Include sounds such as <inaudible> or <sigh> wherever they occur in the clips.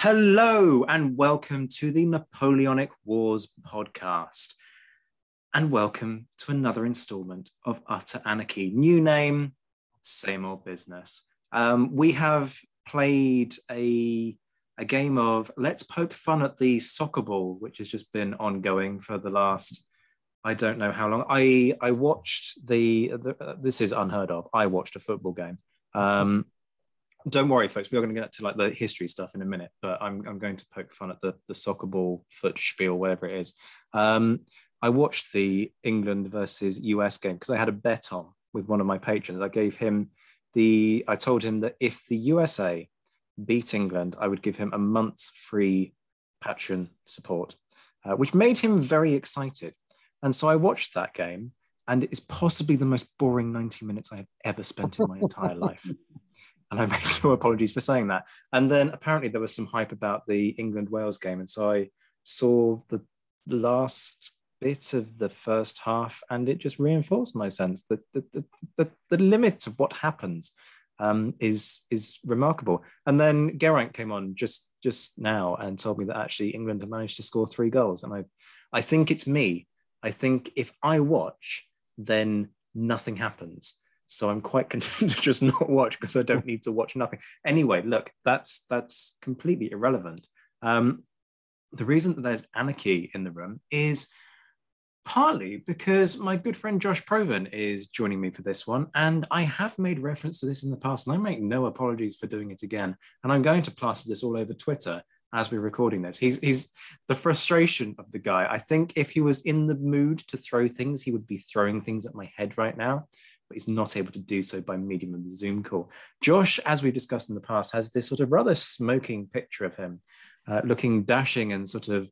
Hello, and welcome to the Napoleonic Wars podcast. And welcome to another installment of Utter Anarchy. New name, same old business. Um, we have played a, a game of Let's Poke Fun at the Soccer Ball, which has just been ongoing for the last, I don't know how long. I, I watched the, the uh, this is unheard of. I watched a football game. Um, don't worry, folks. We are going to get to like the history stuff in a minute, but I'm, I'm going to poke fun at the, the soccer ball foot spiel, whatever it is. Um, I watched the England versus US game because I had a bet on with one of my patrons. I gave him the, I told him that if the USA beat England, I would give him a month's free patron support, uh, which made him very excited. And so I watched that game, and it is possibly the most boring 90 minutes I have ever spent in my entire life <laughs> and I <laughs> make no apologies for saying that. And then apparently there was some hype about the England Wales game, and so I saw the last bit of the first half, and it just reinforced my sense that the the, the, the of what happens um, is is remarkable. And then Geraint came on just just now and told me that actually England managed to score three goals, and I I think it's me. I think if I watch, then nothing happens so I'm quite <laughs> content to just not watch because I don't need to watch nothing. Anyway, look, that's that's completely irrelevant. Um, the reason that there's anarchy in the room is partly because my good friend Josh Provan is joining me for this one, and I have made reference to this in the past, and I make no apologies for doing it again. And I'm going to plaster this all over Twitter as we're recording this. He's he's the frustration of the guy. I think if he was in the mood to throw things, he would be throwing things at my head right now but he's not able to do so by medium of the Zoom call. Josh, as we've discussed in the past, has this sort of rather smoking picture of him, uh, looking dashing and sort of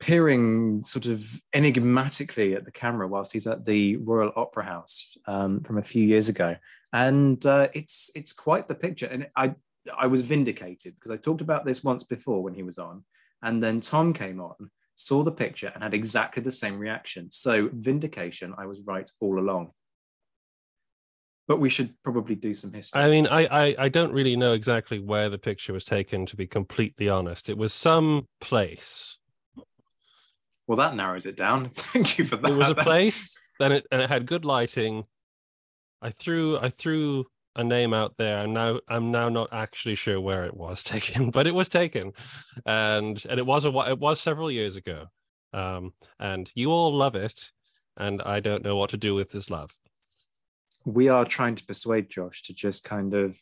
peering sort of enigmatically at the camera whilst he's at the Royal Opera House um, from a few years ago, and uh, it's it's quite the picture. And I I was vindicated because I talked about this once before when he was on, and then Tom came on, saw the picture, and had exactly the same reaction. So vindication, I was right all along but we should probably do some history. I mean, I, I, I don't really know exactly where the picture was taken. To be completely honest, it was some place. Well, that narrows it down. <laughs> Thank you for that. It was a place, and it and it had good lighting. I threw I threw a name out there. I'm now I'm now not actually sure where it was <laughs> taken, but it was taken, and and it was a it was several years ago. Um, and you all love it, and I don't know what to do with this love we are trying to persuade Josh to just kind of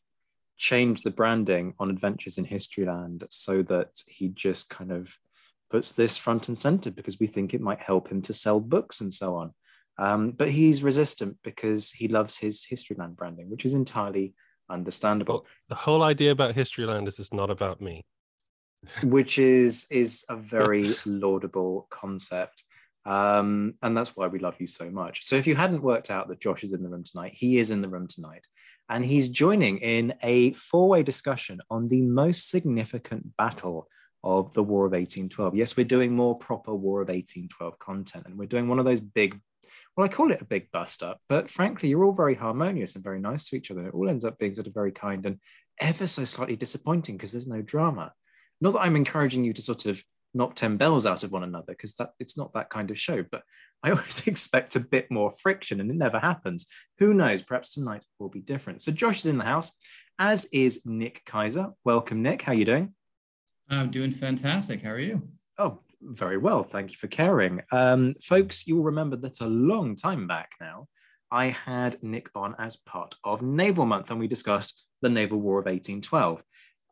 change the branding on Adventures in Historyland so that he just kind of puts this front and center because we think it might help him to sell books and so on. Um, but he's resistant because he loves his Historyland branding, which is entirely understandable. Well, the whole idea about Historyland is it's not about me. which is is a very <laughs> laudable concept. Um, and that's why we love you so much. So if you hadn't worked out that Josh is in the room tonight, he is in the room tonight. and he's joining in a four way discussion on the most significant battle of the War of 1812. Yes, we're doing more proper War of 1812 content, and we're doing one of those big, well, I call it a big bust up, but frankly, you're all very harmonious and very nice to each other. It all ends up being sort of very kind and ever so slightly disappointing because there's no drama. Not that I'm encouraging you to sort of knock 10 bells out of one another because that it's not that kind of show, but I <laughs> always expect a bit more friction and it never happens. Who knows? Perhaps tonight will be different. So Josh is in the house, as is Nick Kaizer. Welcome, Nick. How are you doing? I'm doing fantastic. How are you? Oh, very well. Thank you for caring. Um, folks, you will remember that a long time back now, I had Nick on as part of Naval Month and we discussed the Naval War of 1812.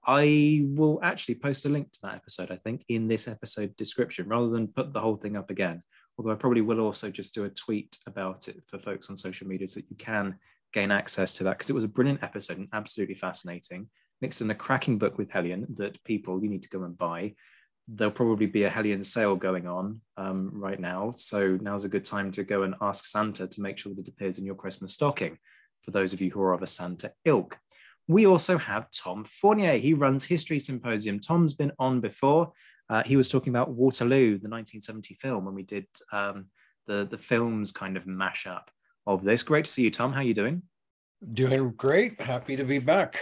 I will actually post a link to that episode, I think, in this episode description rather than put the whole thing up again. Although I probably will also just do a tweet about it for folks on social media so that you can gain access to that because it was a brilliant episode and absolutely fascinating mixed in a cracking book with Helion that people you need to go and buy. There'll probably be a Helion sale going on um, right now. So now's a good time to go and ask Santa to make sure that it appears in your Christmas stocking for those of you who are of a Santa ilk. We also have Tom Fournier. He runs History Symposium. Tom's been on before. Uh, he was talking about Waterloo, the 1970 film, when we did um, the, the films kind of mashup of this. Great to see you, Tom. How are you doing? Doing great. Happy to be back.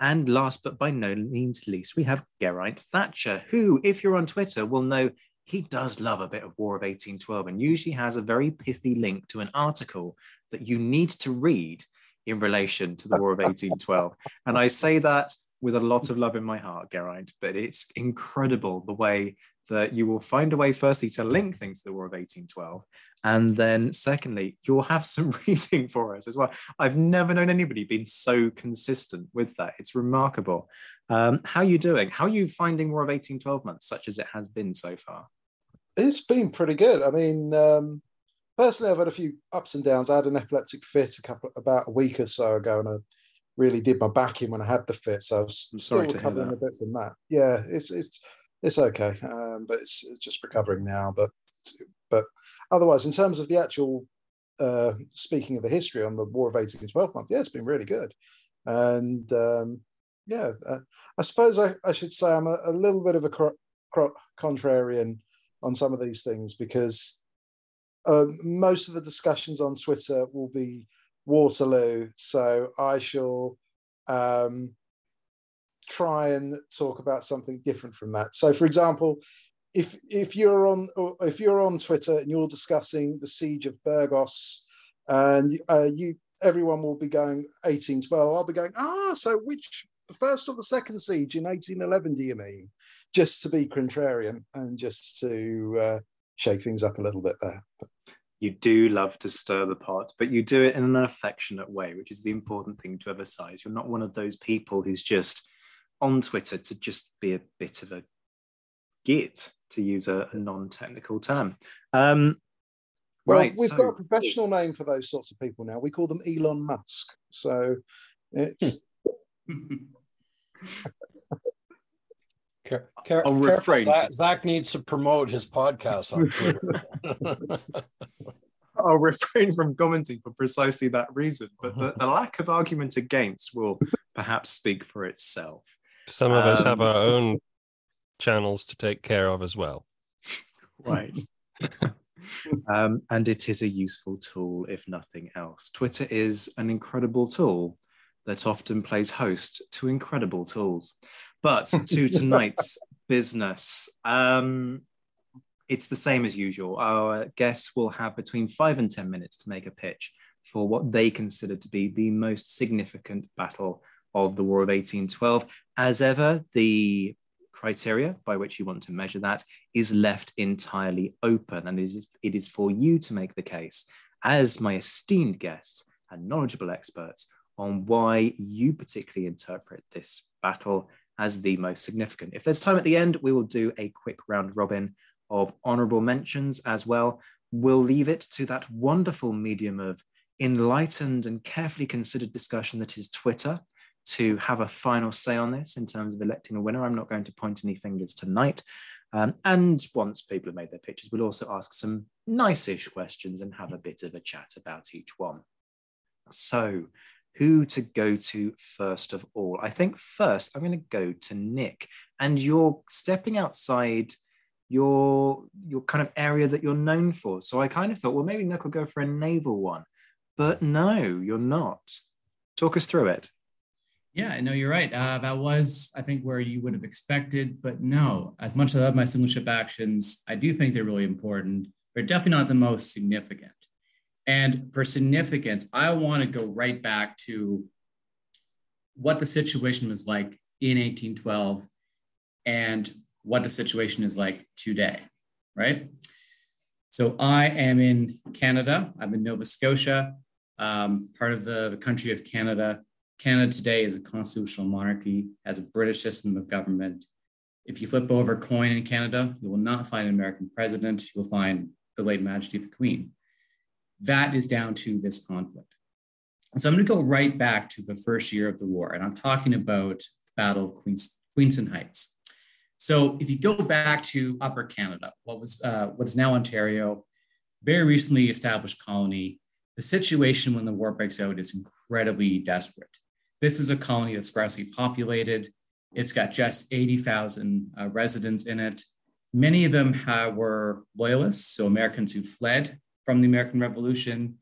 And last but by no means least, we have Geraint Thatcher, who, if you're on Twitter, will know he does love a bit of War of 1812 and usually has a very pithy link to an article that you need to read in relation to the <laughs> War of 1812. and I say that with a lot of love in my heart, Geraint, but it's incredible the way that you will find a way, firstly, to link things to the War of 1812. And then, secondly, you'll have some <laughs> reading for us as well. I've never known anybody being so consistent with that. It's remarkable. Um, how are you doing? How are you finding War of 1812 months, such as it has been so far? It's been pretty good. I mean, um, personally, I've had a few ups and downs. I had an epileptic fit a couple about a week or so ago, and I really did my back in when I had the fit. So I was I'm sorry still recovering a bit from that. Yeah, it's it's it's okay, um, but it's just recovering now. But but otherwise, in terms of the actual uh, speaking of the history on the War of 1812 month, yeah, it's been really good. And um, yeah, uh, I suppose I, I, should say I'm a, a little bit of a cro- cro- contrarian on some of these things because um, most of the discussions on Twitter will be Waterloo. So I shall um, try and talk about something different from that. So, for example, if if you're on if you're on Twitter and you're discussing the siege of Burgos, and uh, you everyone will be going 1812. I'll be going ah, so which the first or the second siege in 1811? Do you mean? Just to be contrarian and just to uh, shake things up a little bit there. But, you do love to stir the pot, but you do it in an affectionate way, which is the important thing to emphasize. You're not one of those people who's just on Twitter to just be a bit of a git, to use a, a non-technical term. Um, well, right, we've so... got a professional name for those sorts of people now. We call them Elon Musk. So it's. <laughs> Care, care, I'll refrain. Zach, Zach, needs to promote his podcast on Twitter. <laughs> I'll refrain from commenting for precisely that reason, but the, the, lack of argument against will perhaps speak for itself. Some of um, us have our um, own channels to take care of as well. <laughs> Right. um, and it is a useful tool, if nothing else. Twitter is an incredible tool that often plays host to incredible tools. But <laughs> to tonight's business, um, it's the same as usual. Our guests will have between five and 10 minutes to make a pitch for what they consider to be the most significant battle of the War of 1812. As ever, the criteria by which you want to measure that is left entirely open, and it is, it is for you to make the case as my esteemed guests and knowledgeable experts on why you particularly interpret this battle as the most significant. If there's time at the end, we will do a quick round robin of honorable mentions as well. We'll leave it to that wonderful medium of enlightened and carefully considered discussion that is Twitter to have a final say on this in terms of electing a winner. I'm not going to point any fingers tonight. Um, and once people have made their pitches, we'll also ask some nice ish questions and have a bit of a chat about each one. So, who to go to first of all. I think first I'm going to go to Nick, and you're stepping outside your your kind of area that you're known for. So I kind of thought, well, maybe Nick will go for a naval one, but no, you're not. Talk us through it. Yeah, no, you're right. Uh, that was, I think, where you would have expected, but no. As much as I love my single ship actions, I do think they're really important. They're definitely not the most significant. And for significance, I want to go right back to what the situation was like in 1812 and what the situation is like today, right? So I am in Canada. I'm in Nova Scotia, um, part of the, the country of Canada. Canada today is a constitutional monarchy, has a British system of government. If you flip over coin in Canada, you will not find an American president. You will find the late Majesty of the Queen. That is down to this conflict. so I'm going to go right back to the first year of the war, and I'm talking about the Battle of Queens, Queenston Heights. So if you go back to Upper Canada, what was uh, what is now Ontario, very recently established colony, the situation when the war breaks out is incredibly desperate. This is a colony that's sparsely populated. It's got just 80,000 uh, residents in it. Many of them have, were loyalists, so Americans who fled from the American Revolution,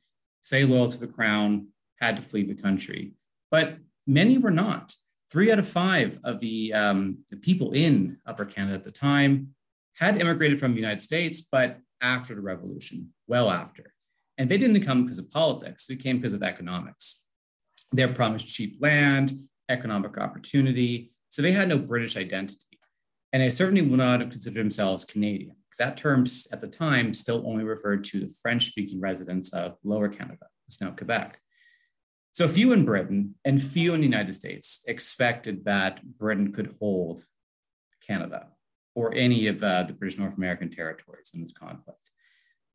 say loyal to the crown, had to flee the country. But many were not. Three out of five of the, um, the people in Upper Canada at the time had immigrated from the United States, but after the revolution, well after. And they didn't come because of politics, they came because of economics. They're promised cheap land, economic opportunity. So they had no British identity. And they certainly would not have considered themselves Canadian, because that term at the time still only referred to the French speaking residents of Lower Canada, it's now Quebec. So few in Britain and few in the United States expected that Britain could hold Canada or any of uh, the British North American territories in this conflict.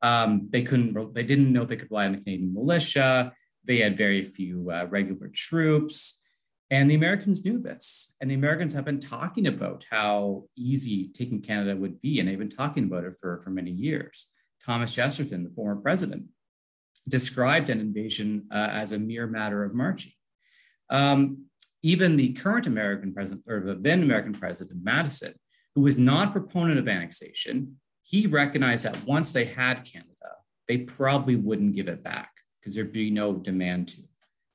Um, they couldn't, they didn't know they could rely on the Canadian militia. They had very few uh, regular troops. And the Americans knew this. And the Americans have been talking about how easy taking Canada would be. And they've been talking about it for, for many years. Thomas Jefferson, the former president, described an invasion uh, as a mere matter of marching. Um, even the current American president, or the then American president, Madison, who was not a proponent of annexation, he recognized that once they had Canada, they probably wouldn't give it back because there'd be no demand to,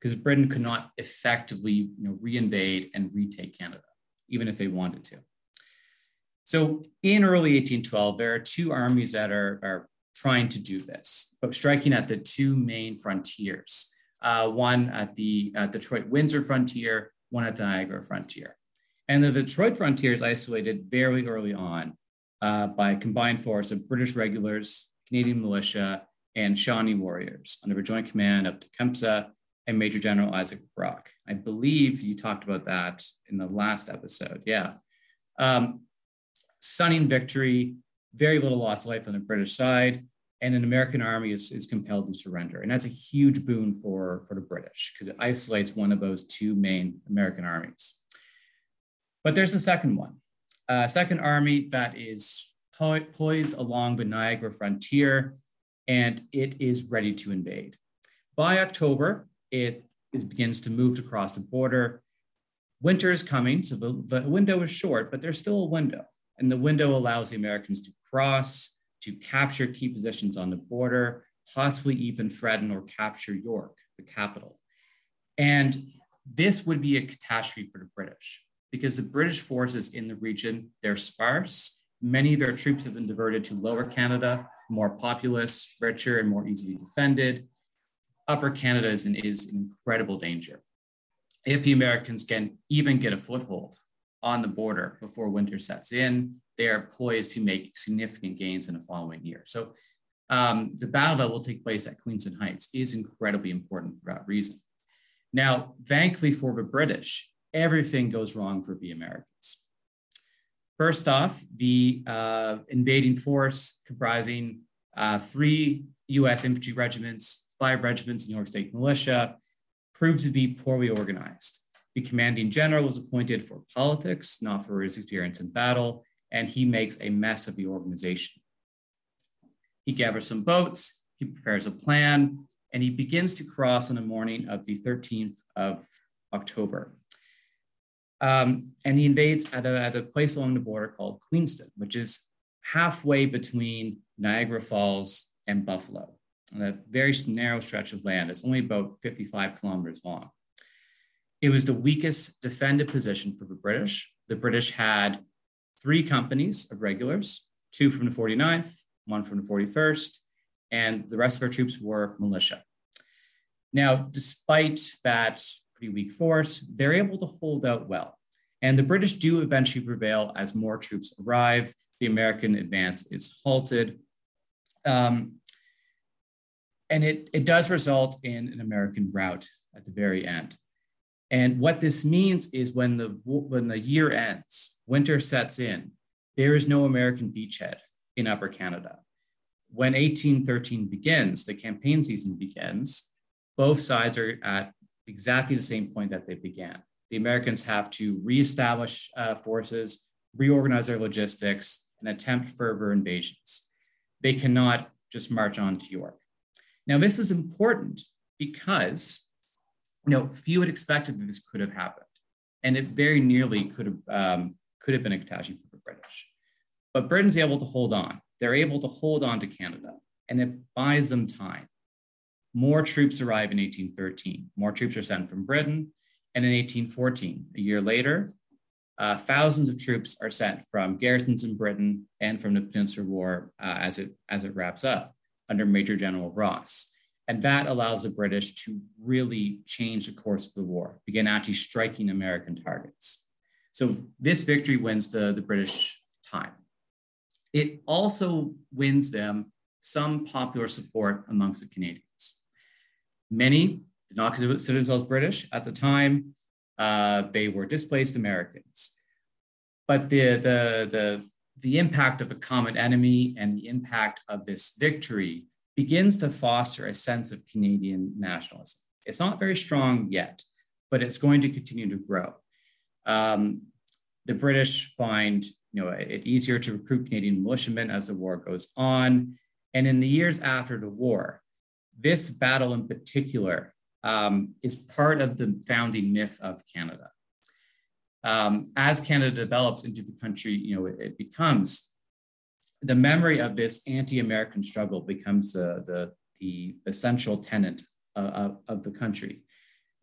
because Britain could not effectively you know, reinvade and retake Canada, even if they wanted to. So in early 1812, there are two armies that are, are trying to do this, but striking at the two main frontiers, uh, one at the uh, Detroit-Windsor frontier, one at the Niagara frontier. And the Detroit frontier is isolated very early on uh, by a combined force of British regulars, Canadian militia, and Shawnee warriors under joint command of Tecumseh and Major General Isaac Brock. I believe you talked about that in the last episode. Yeah. Um, stunning victory, very little loss of life on the British side, and an American army is, is compelled to surrender. And that's a huge boon for, for the British because it isolates one of those two main American armies. But there's a second one, a second army that is po- poised along the Niagara frontier, and it is ready to invade. By October, it is, begins to move across the border. Winter is coming, so the, the window is short, but there's still a window. And the window allows the Americans to cross, to capture key positions on the border, possibly even threaten or capture York, the capital. And this would be a catastrophe for the British because the British forces in the region, they're sparse. Many of their troops have been diverted to Lower Canada, more populous, richer, and more easily defended. Upper Canada is in, is in incredible danger. If the Americans can even get a foothold on the border before winter sets in. They are poised to make significant gains in the following year. So um, the battle that will take place at Queenston Heights is incredibly important for that reason. Now, thankfully for the British, everything goes wrong for the Americans. First off, the uh, invading force comprising uh, three US infantry regiments, five regiments in New York State militia, proves to be poorly organized. The commanding general was appointed for politics, not for his experience in battle, and he makes a mess of the organization. He gathers some boats, he prepares a plan, and he begins to cross on the morning of the 13th of October. Um, and he invades at a, at a place along the border called Queenston, which is halfway between Niagara Falls and Buffalo, a very narrow stretch of land. It's only about 55 kilometers long. It was the weakest defended position for the British. The British had three companies of regulars, two from the 49th, one from the 41st, and the rest of our troops were militia. Now, despite that pretty weak force, they're able to hold out well. And the British do eventually prevail as more troops arrive. The American advance is halted. Um, and it, it does result in an American rout at the very end. And what this means is when the, when the year ends, winter sets in, there is no American beachhead in Upper Canada. When 1813 begins, the campaign season begins, both sides are at exactly the same point that they began. The Americans have to reestablish uh, forces, reorganize their logistics, and attempt further invasions. They cannot just march on to York. Now, this is important because you know, few had expected that this could have happened, and it very nearly could have um, could have been a catastrophe for the British. But Britain's able to hold on. They're able to hold on to Canada, and it buys them time. More troops arrive in 1813. More troops are sent from Britain, and in 1814, a year later, uh, thousands of troops are sent from garrisons in Britain and from the Peninsular War uh, as it as it wraps up under Major General Ross. And that allows the British to really change the course of the war, begin actually striking American targets. So this victory wins the, the British time. It also wins them some popular support amongst the Canadians. Many did not consider themselves British at the time. Uh, they were displaced Americans. But the, the, the, the impact of a common enemy and the impact of this victory begins to foster a sense of Canadian nationalism. It's not very strong yet, but it's going to continue to grow. Um, the British find you know, it easier to recruit Canadian militiamen as the war goes on. And in the years after the war, this battle in particular um, is part of the founding myth of Canada. Um, as Canada develops into the country, you know, it, it becomes the memory of this anti-American struggle becomes the, the, the essential tenet of, of the country.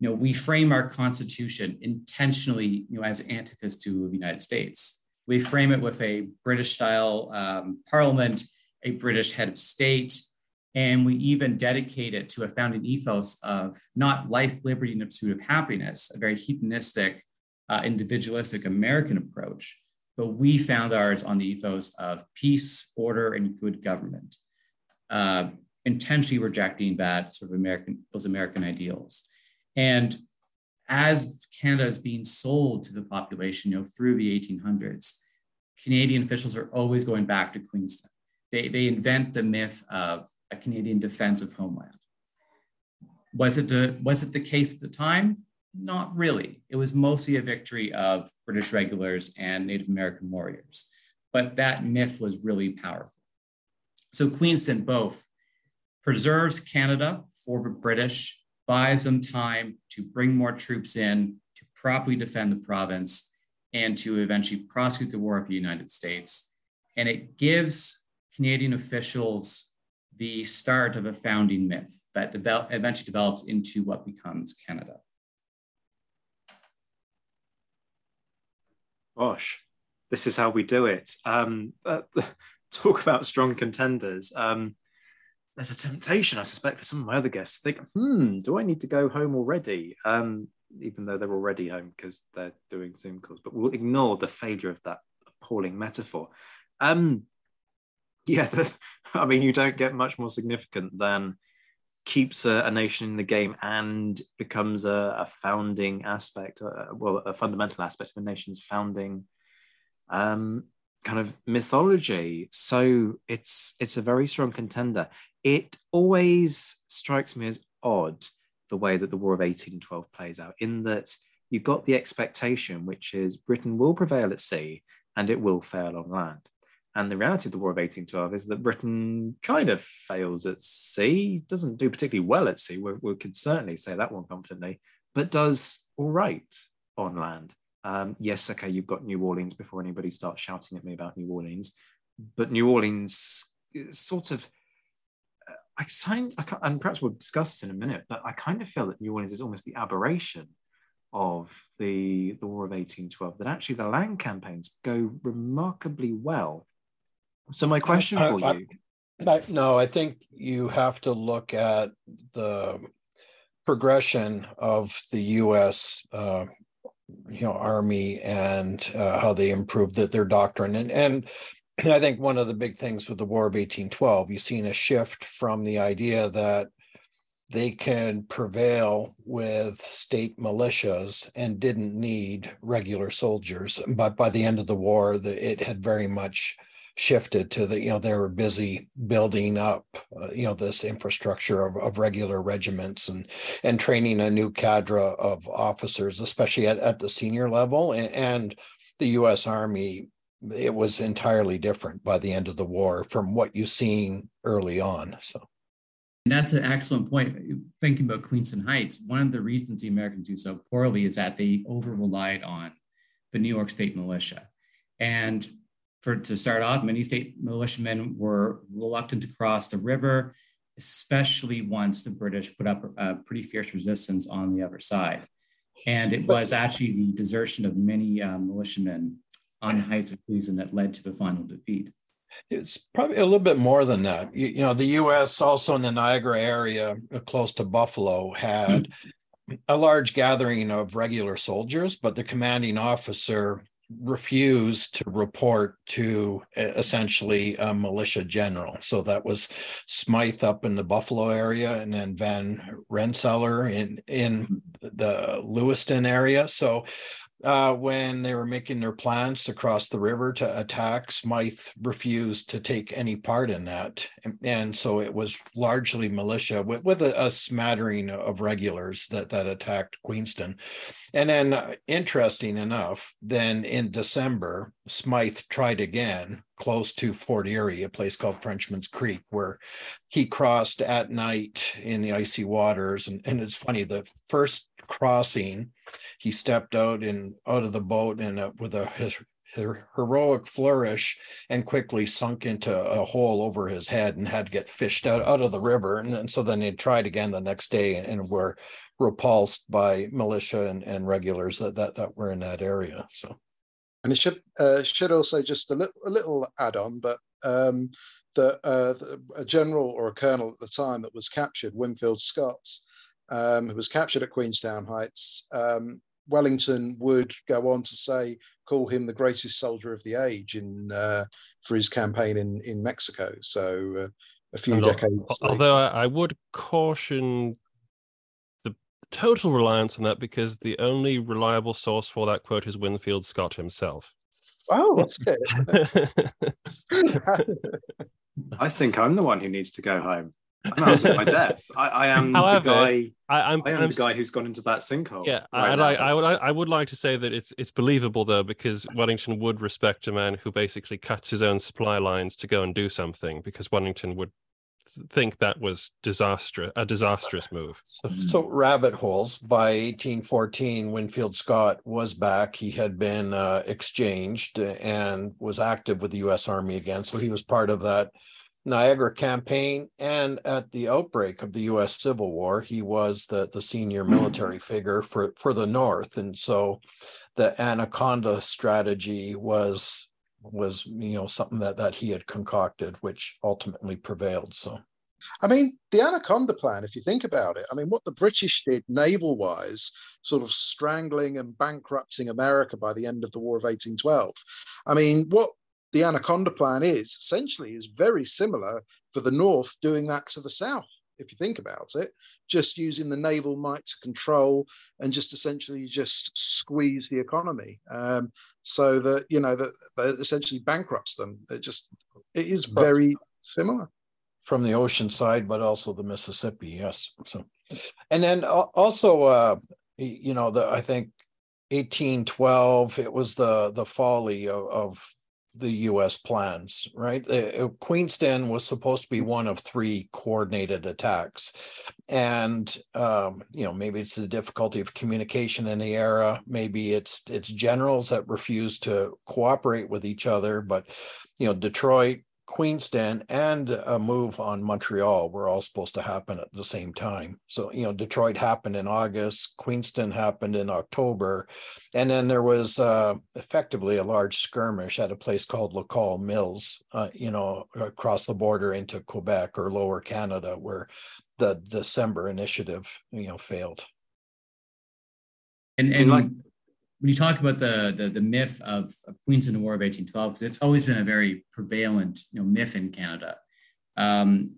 You know, we frame our constitution intentionally, you know, as antithesis to the United States. We frame it with a British-style um, parliament, a British head of state, and we even dedicate it to a founding ethos of not life, liberty, and the pursuit of happiness, a very hedonistic, uh, individualistic American approach but we found ours on the ethos of peace, order, and good government, uh, intentionally rejecting that sort of American those American ideals. And as Canada is being sold to the population, you know, through the 1800s, Canadian officials are always going back to Queenston. They, they invent the myth of a Canadian defense of homeland. Was it, the, was it the case at the time? Not really. It was mostly a victory of British regulars and Native American warriors, but that myth was really powerful. So Queenston both preserves Canada for the British, buys them time to bring more troops in, to properly defend the province, and to eventually prosecute the war of the United States. And it gives Canadian officials the start of a founding myth that develop, eventually develops into what becomes Canada. Gosh, this is how we do it. Um, uh, <laughs> talk about strong contenders. Um, there's a temptation, I suspect, for some of my other guests to think, hmm, do I need to go home already? Um, even though they're already home because they're doing Zoom calls. But we'll ignore the failure of that appalling metaphor. Um, <laughs> yeah, the, <laughs> I mean, you don't get much more significant than keeps a, a, nation in the game and becomes a, a founding aspect, uh, well, a fundamental aspect of a nation's founding um, kind of mythology. So it's it's a very strong contender. It always strikes me as odd the way that the War of 1812 plays out, in that you've got the expectation, which is Britain will prevail at sea and it will fail on land. And the reality of the War of 1812 is that Britain kind of fails at sea, doesn't do particularly well at sea. We, could certainly say that one confidently, but does all right on land. Um, yes, okay, you've got New Orleans before anybody starts shouting at me about New Orleans, but New Orleans sort of. Uh, I signed, I and perhaps we'll discuss this in a minute, but I kind of feel that New Orleans is almost the aberration of the, the War of 1812, that actually the land campaigns go remarkably well so my question for you. I, no, I think you have to look at the progression of the U.S. Uh, you know Army and uh, how they improved the, their doctrine, and and I think one of the big things with the War of 1812, you've seen a shift from the idea that they can prevail with state militias and didn't need regular soldiers. But by the end of the war, the, it had very much shifted to the you know they were busy building up uh, you know this infrastructure of, of regular regiments and and training a new cadre of officers especially at, at the senior level and, and the u.s army it was entirely different by the end of the war from what you've seen early on so and that's an excellent point. Thinking about Queenston Heights, one of the reasons the Americans do so poorly is that they over relied on the New York State militia. And for to start off, many state militiamen were reluctant to cross the river, especially once the British put up a pretty fierce resistance on the other side. And it was actually the desertion of many uh, militiamen on the heights of Queenston that led to the final defeat. It's probably a little bit more than that. You, you know, the U.S. also in the Niagara area, uh, close to Buffalo, had <laughs> a large gathering of regular soldiers, but the commanding officer refused to report to essentially a militia general. So that was Smyth up in the Buffalo area, and then Van Rensselaer in in the Lewiston area. So uh, when they were making their plans to cross the river to attack, Smyth refused to take any part in that. And, and so it was largely militia with, with a, a, smattering of regulars that, that attacked Queenston. And then, uh, interesting enough, then in December, Smyth tried again close to Fort Erie, a place called Frenchman's Creek, where he crossed at night in the icy waters. And, and it's funny, the first crossing, he stepped out and out of the boat and uh, with a his, heroic flourish and quickly sunk into a hole over his head and had to get fished out, out of the river. And, and so then they tried again the next day and, were repulsed by militia and, and regulars that, that, that were in that area. So. And it should uh, should also just a little a little add on, but um, the, uh, a general or a colonel at the time that was captured, Winfield Scott, um, who was captured at Queenston Heights. Um, Wellington would go on to say, call him the greatest soldier of the age in uh, for his campaign in in Mexico. So uh, a few decades. Although later. I would caution the total reliance on that because the only reliable source for that quote is Winfield Scott himself. Oh, <laughs> that's good. <laughs> I think I'm the one who needs to go home. I'm out of my depth. I, I am However, the guy. I, I'm, I am I'm, the guy who's gone into that sinkhole. Yeah, right I, I, would. I would like to say that it's it's believable though, because Wellington would respect a man who basically cuts his own supply lines to go and do something, because Wellington would think that was disastrous a disastrous move. So, so, rabbit holes. By 1814, Winfield Scott was back. He had been uh, exchanged and was active with the U.S. Army again. So he was part of that Niagara campaign and at the outbreak of the US Civil War, he was the, the senior mm-hmm. military figure for, for the North. And so the Anaconda strategy was was you know something that, that he had concocted, which ultimately prevailed. So I mean, the Anaconda plan, if you think about it, I mean, what the British did naval wise, sort of strangling and bankrupting America by the end of the War of 1812. I mean, what the Anaconda plan is essentially is very similar for the North doing that to the South, if you think about it, just using the naval might to control and just essentially just squeeze the economy, um, so that you know that, that essentially bankrupts them. It just it is very similar from the ocean side, but also the Mississippi. Yes. So, and then also, uh, you know, the I think 1812. It was the the folly of, of the U.S. plans, right? Uh, Queenston was supposed to be one of three coordinated attacks, and um, you know maybe it's the difficulty of communication in the era, maybe it's it's generals that refuse to cooperate with each other, but you know Detroit, Queenston and a move on Montreal were all supposed to happen at the same time. So, you know, Detroit happened in August, Queenston happened in October. And then there was uh, effectively a large skirmish at a place called Lacolle Mills, uh, you know, across the border into Quebec or lower Canada, where the December initiative, you know, failed. And, and like when you talk about the the, the myth of, of Queens in the War of 1812, because it's always been a very prevalent you know myth in Canada. Um,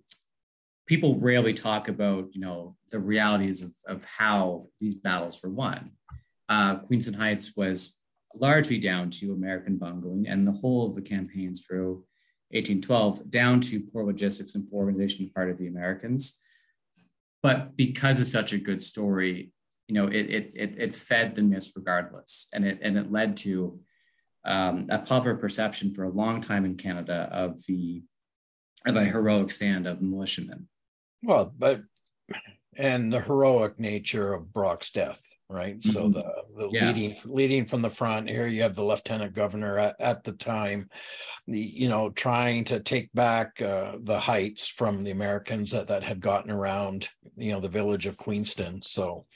people rarely talk about you know the realities of, of how these battles were won. Uh, Queenston Heights was largely down to American bungling, and the whole of the campaigns through 1812 down to poor logistics and poor organization part of the Americans. But because it's such a good story, you know, it, it, it, it fed the myths regardless. And it, and it led to um, a popular perception for a long time in Canada of the, of a heroic stand of militiamen. Well, but, and the heroic nature of Brock's death right? Mm-hmm. So the, the yeah. leading leading from the front here, you have the lieutenant governor at, at the time, the, you know, trying to take back uh, the heights from the Americans that that had gotten around, you know, the village of Queenston. So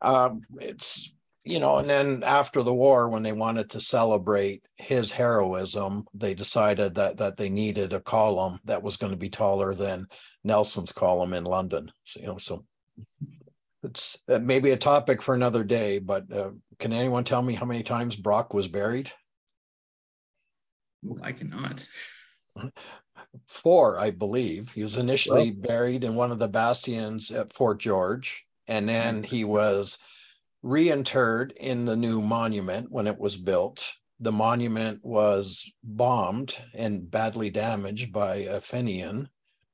um, it's you know, and then after the war, when they wanted to celebrate his heroism, they decided that that they needed a column that was going to be taller than Nelson's column in London. So, you know, so it's uh, maybe a topic for another day, but uh, can anyone tell me how many times Brock was buried? Well, I cannot. <laughs> Four, I believe. He was initially well, buried in one of the bastions at Fort George, and then he was reinterred in the new monument when it was built. The monument was bombed and badly damaged by a Fenian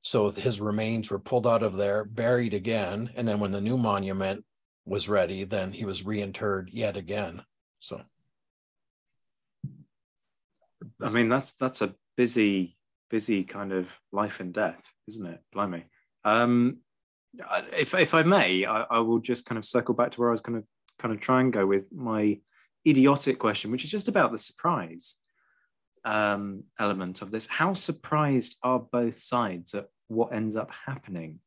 so his remains were pulled out of there, buried again, and then when the new monument was ready, then he was reinterred yet again. So, I mean, that's that's a busy, busy kind of life and death, isn't it? Blimey. Um, if if I may, I, I will just kind of circle back to where I was going to kind of try and go with my idiotic question, which is just about the surprise um, element of this. How surprised are both sides at what ends up happening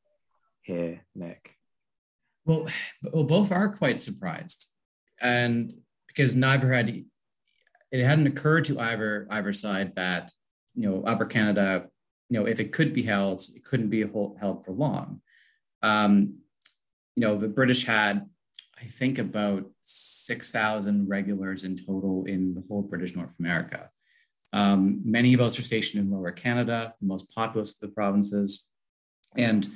here, Nick? Well, well, both are quite surprised, and because neither had it hadn't occurred to either either side that you know Upper Canada, you know, if it could be held, it couldn't be held for long. Um, you know, the British had, I think, about six thousand regulars in total in the whole British North America. Um, many of us are stationed in Lower Canada, the most populous of the provinces. And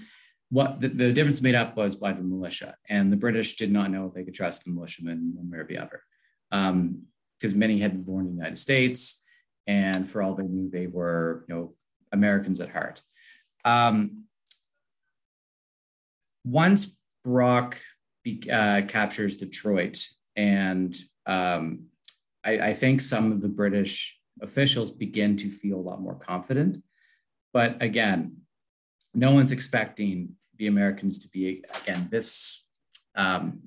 what the, the difference made up was by the militia. And the British did not know if they could trust the militiamen one way or the other. Because um, many had been born in the United States, and for all they knew, they were you know, Americans at heart. Um, once Brock be, uh, captures Detroit, and um, I, I, think some of the British officials begin to feel a lot more confident. But again, no one's expecting the Americans to be again this um,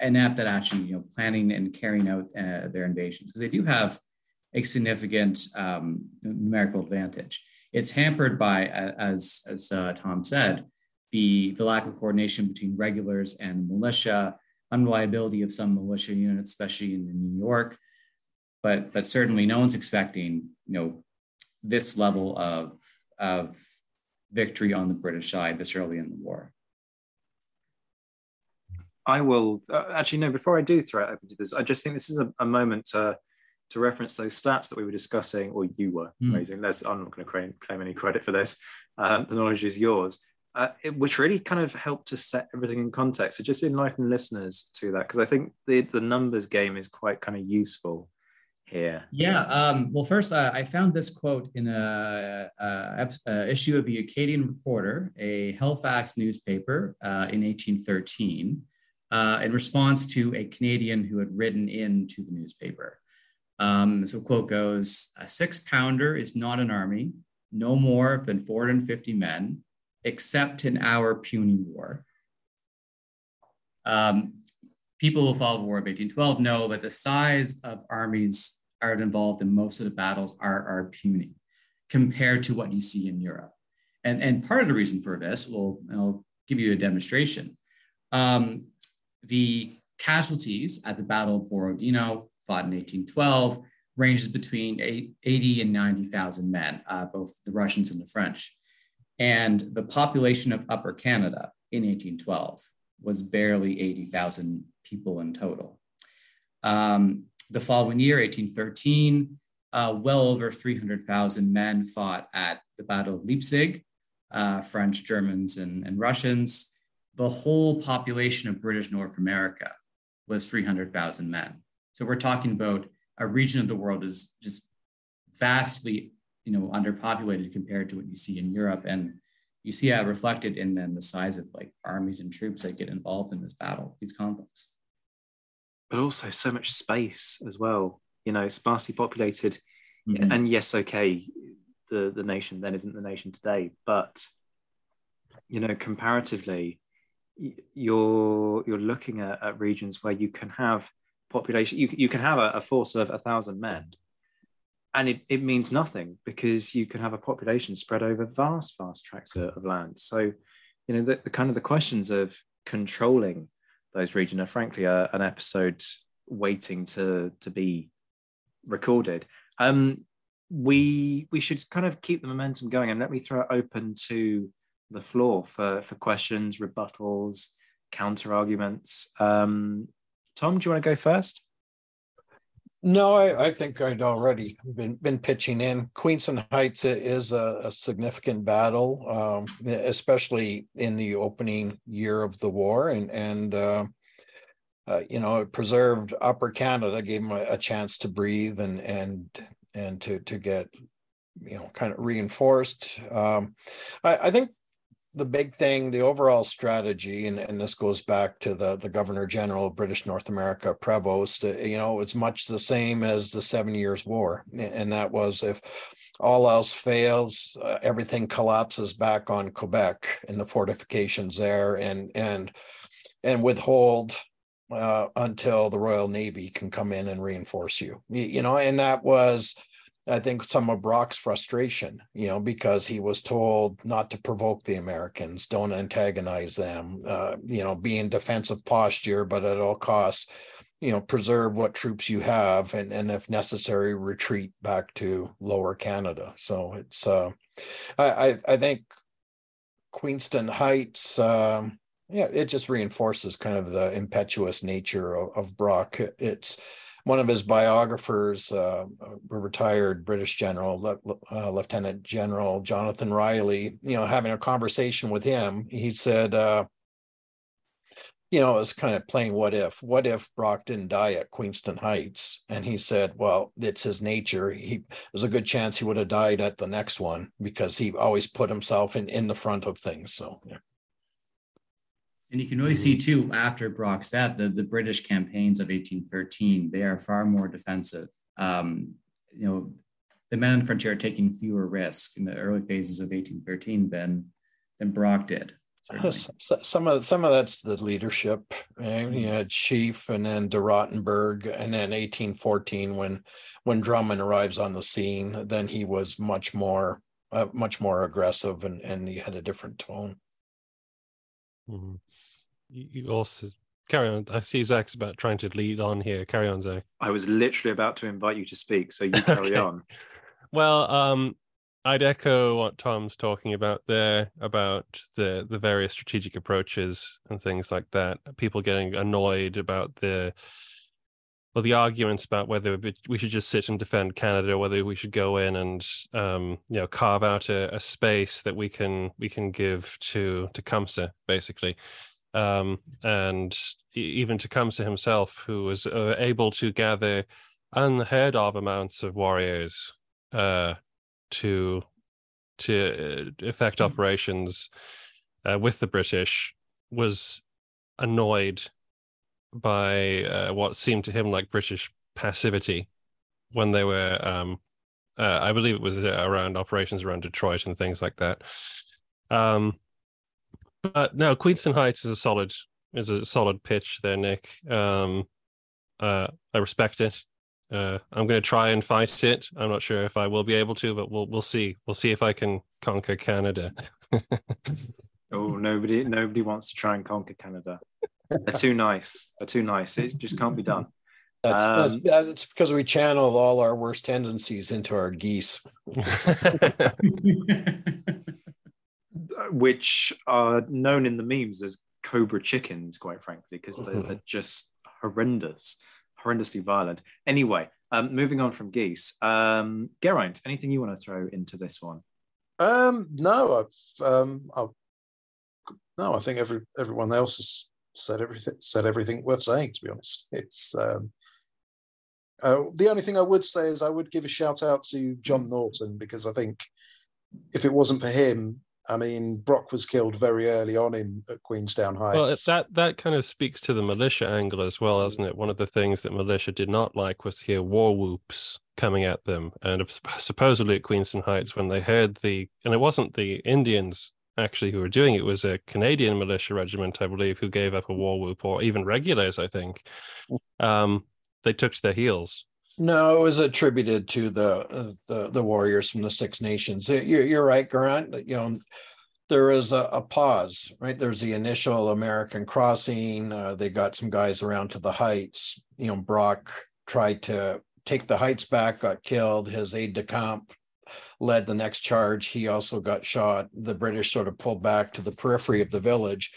inept at actually you know planning and carrying out uh, their invasions because they do have a significant um, numerical advantage. It's hampered by, as as uh, Tom said, the the lack of coordination between regulars and militia, unreliability of some militia units, especially in New York, but but certainly no one's expecting you know this level of of victory on the British side this early in the war. I will uh, actually no. Before I do throw it open to this, I just think this is a, a moment to to reference those stats that we were discussing, or you were mm. raising. I'm not going to claim, claim any credit for this. Uh, the knowledge is yours, uh, it, which really kind of helped to set everything in context. So just enlighten listeners to that, because I think the the numbers game is quite kind of useful here? Yeah. Um, well, first, uh, I found this quote in a, a, a, issue of the Acadian Recorder, a Halifax newspaper uh, in 1813, uh, in response to a Canadian who had written into the newspaper. Um, so quote goes, a six pounder is not an army, no more than 450 men, except in our puny war. Um, people who follow the War of 1812 know that the size of armies are involved in most of the battles are, are puny compared to what you see in Europe. And, and part of the reason for this, well, I'll give you a demonstration. Um, the casualties at the Battle of Borodino, fought in 1812, ranges between 80 and 90,000 men, uh, both the Russians and the French. And the population of Upper Canada in 1812 was barely 80,000 people in total. Um, the following year, 1813, uh, well over 300,000 men fought at the Battle of Leipzig, uh, French, Germans, and, and Russians. The whole population of British North America was 300,000 men. So we're talking about a region of the world is just vastly, you know, underpopulated compared to what you see in Europe. And you see that reflected in then the size of like armies and troops that get involved in this battle, these conflicts. But also so much space as well, you know, sparsely populated. Mm-hmm. And yes, okay, the, the nation then isn't the nation today, but you know, comparatively, you're you're looking at, at regions where you can have population, you, you can have a, a force of a thousand men and it, it means nothing because you can have a population spread over vast vast tracts of, of land so you know the, the, kind of the questions of controlling those regions are frankly a, an episode waiting to to be recorded. Um we we should kind of keep the momentum going and let me throw it open to the floor for for questions rebuttals counter arguments um tom do you want to go first no, I, I think I'd already been been pitching in. Queenston Heights is a, a significant battle, um, especially in the opening year of the war, and and uh, uh, you know it preserved Upper Canada, gave them a, a, chance to breathe and and and to to get you know kind of reinforced. Um, I, I think the big thing, the overall strategy, and, and this goes back to the, the Governor General of British North America, Prevost, uh, you know, it's much the same as the Seven Years' War. And that was if all else fails, uh, everything collapses back on Quebec and the fortifications there and, and, and withhold uh, until the Royal Navy can come in and reinforce you. You, you know, and that was I think some of Brock's frustration, you know, because he was told not to provoke the Americans, don't antagonize them, uh, you know, be in defensive posture, but at all costs, you know, preserve what troops you have, and and if necessary, retreat back to Lower Canada. So it's, uh, I I think Queenston Heights. Um, yeah, it just reinforces kind of the impetuous nature of, of Brock. It's one of his biographers, uh, a retired British general, uh, Lieutenant General Jonathan Riley, you know, having a conversation with him, he said, uh, you know, it was kind of playing what if. What if Brock didn't die at Queenston Heights? And he said, well, it's his nature. He there's a good chance he would have died at the next one because he always put himself in in the front of things. So yeah. And you can really see too after Brock's death, the, the British campaigns of 1813, they are far more defensive. Um, you know, the men on the frontier are taking fewer risks in the early phases of 1813 than than Brock did. <laughs> Some of some of that's the leadership. And you had Sheaffe and then de Rottenberg, and then 1814 when when Drummond arrives on the scene, then he was much more uh, much more aggressive and and he had a different tone. Mm-hmm. You also carry on. I see Zach's about trying to lead on here. Carry on, Zach. I was literally about to invite you to speak, so you <laughs> carry okay. on. Well, um, I'd echo what Tom's talking about there about the the various strategic approaches and things like that. People getting annoyed about the well the arguments about whether we should just sit and defend Canada, whether we should go in and um, you know carve out a, a, space that we can we can give to to Tecumseh, basically, um, and even Tecumseh himself, who was uh, able to gather unheard of amounts of warriors uh, to to uh, effect mm. operations uh, with the British, was annoyed by uh, what seemed to him like British passivity when they were um, uh, I believe it was around operations around Detroit and things like that. Um, but no, Queenston Heights is a solid is a solid pitch there, Nick. Um, uh, I respect it. Uh, I'm going to try and fight it. I'm not sure if I will be able to, but we'll we'll see. We'll see if I can conquer Canada. <laughs> oh, nobody nobody wants to try and conquer Canada. They're too nice. They're too nice. It just can't be done. That's, um, that's, that's because we channeled all our worst tendencies into our geese. <laughs> Which are known in the memes as cobra chickens, quite frankly, because they're, mm-hmm. they're, just horrendous, horrendously violent. Anyway, um, moving on from geese, um, Geraint, anything you want to throw into this one? Um, no, I've, um, I've, no, I think every everyone else has said everything said everything worth saying. To be honest, <laughs> it's um, uh, the only thing I would say is I would give a shout out to John Norton because I think if it wasn't for him, I mean, Brock was killed very early on in at Queenston Heights. Well, that that kind of speaks to the militia angle as well, doesn't it? One of the things that militia did not like was to hear war whoops coming at them, and supposedly at Queenston Heights, when they heard the, and it wasn't the Indians actually who were doing it, was a Canadian militia regiment, I believe, who gave up a war whoop, or even regulars, I think. Um, they took to their heels. No, it was attributed to the the, the warriors from the Six Nations. You're, you're right, Geraint. You know, there is a, a pause, right? There's the initial American crossing. Uh, they got some guys around to the heights. You know, Brock tried to take the heights back, got killed. His aide de camp led the next charge. He also got shot. The British sort of pulled back to the periphery of the village.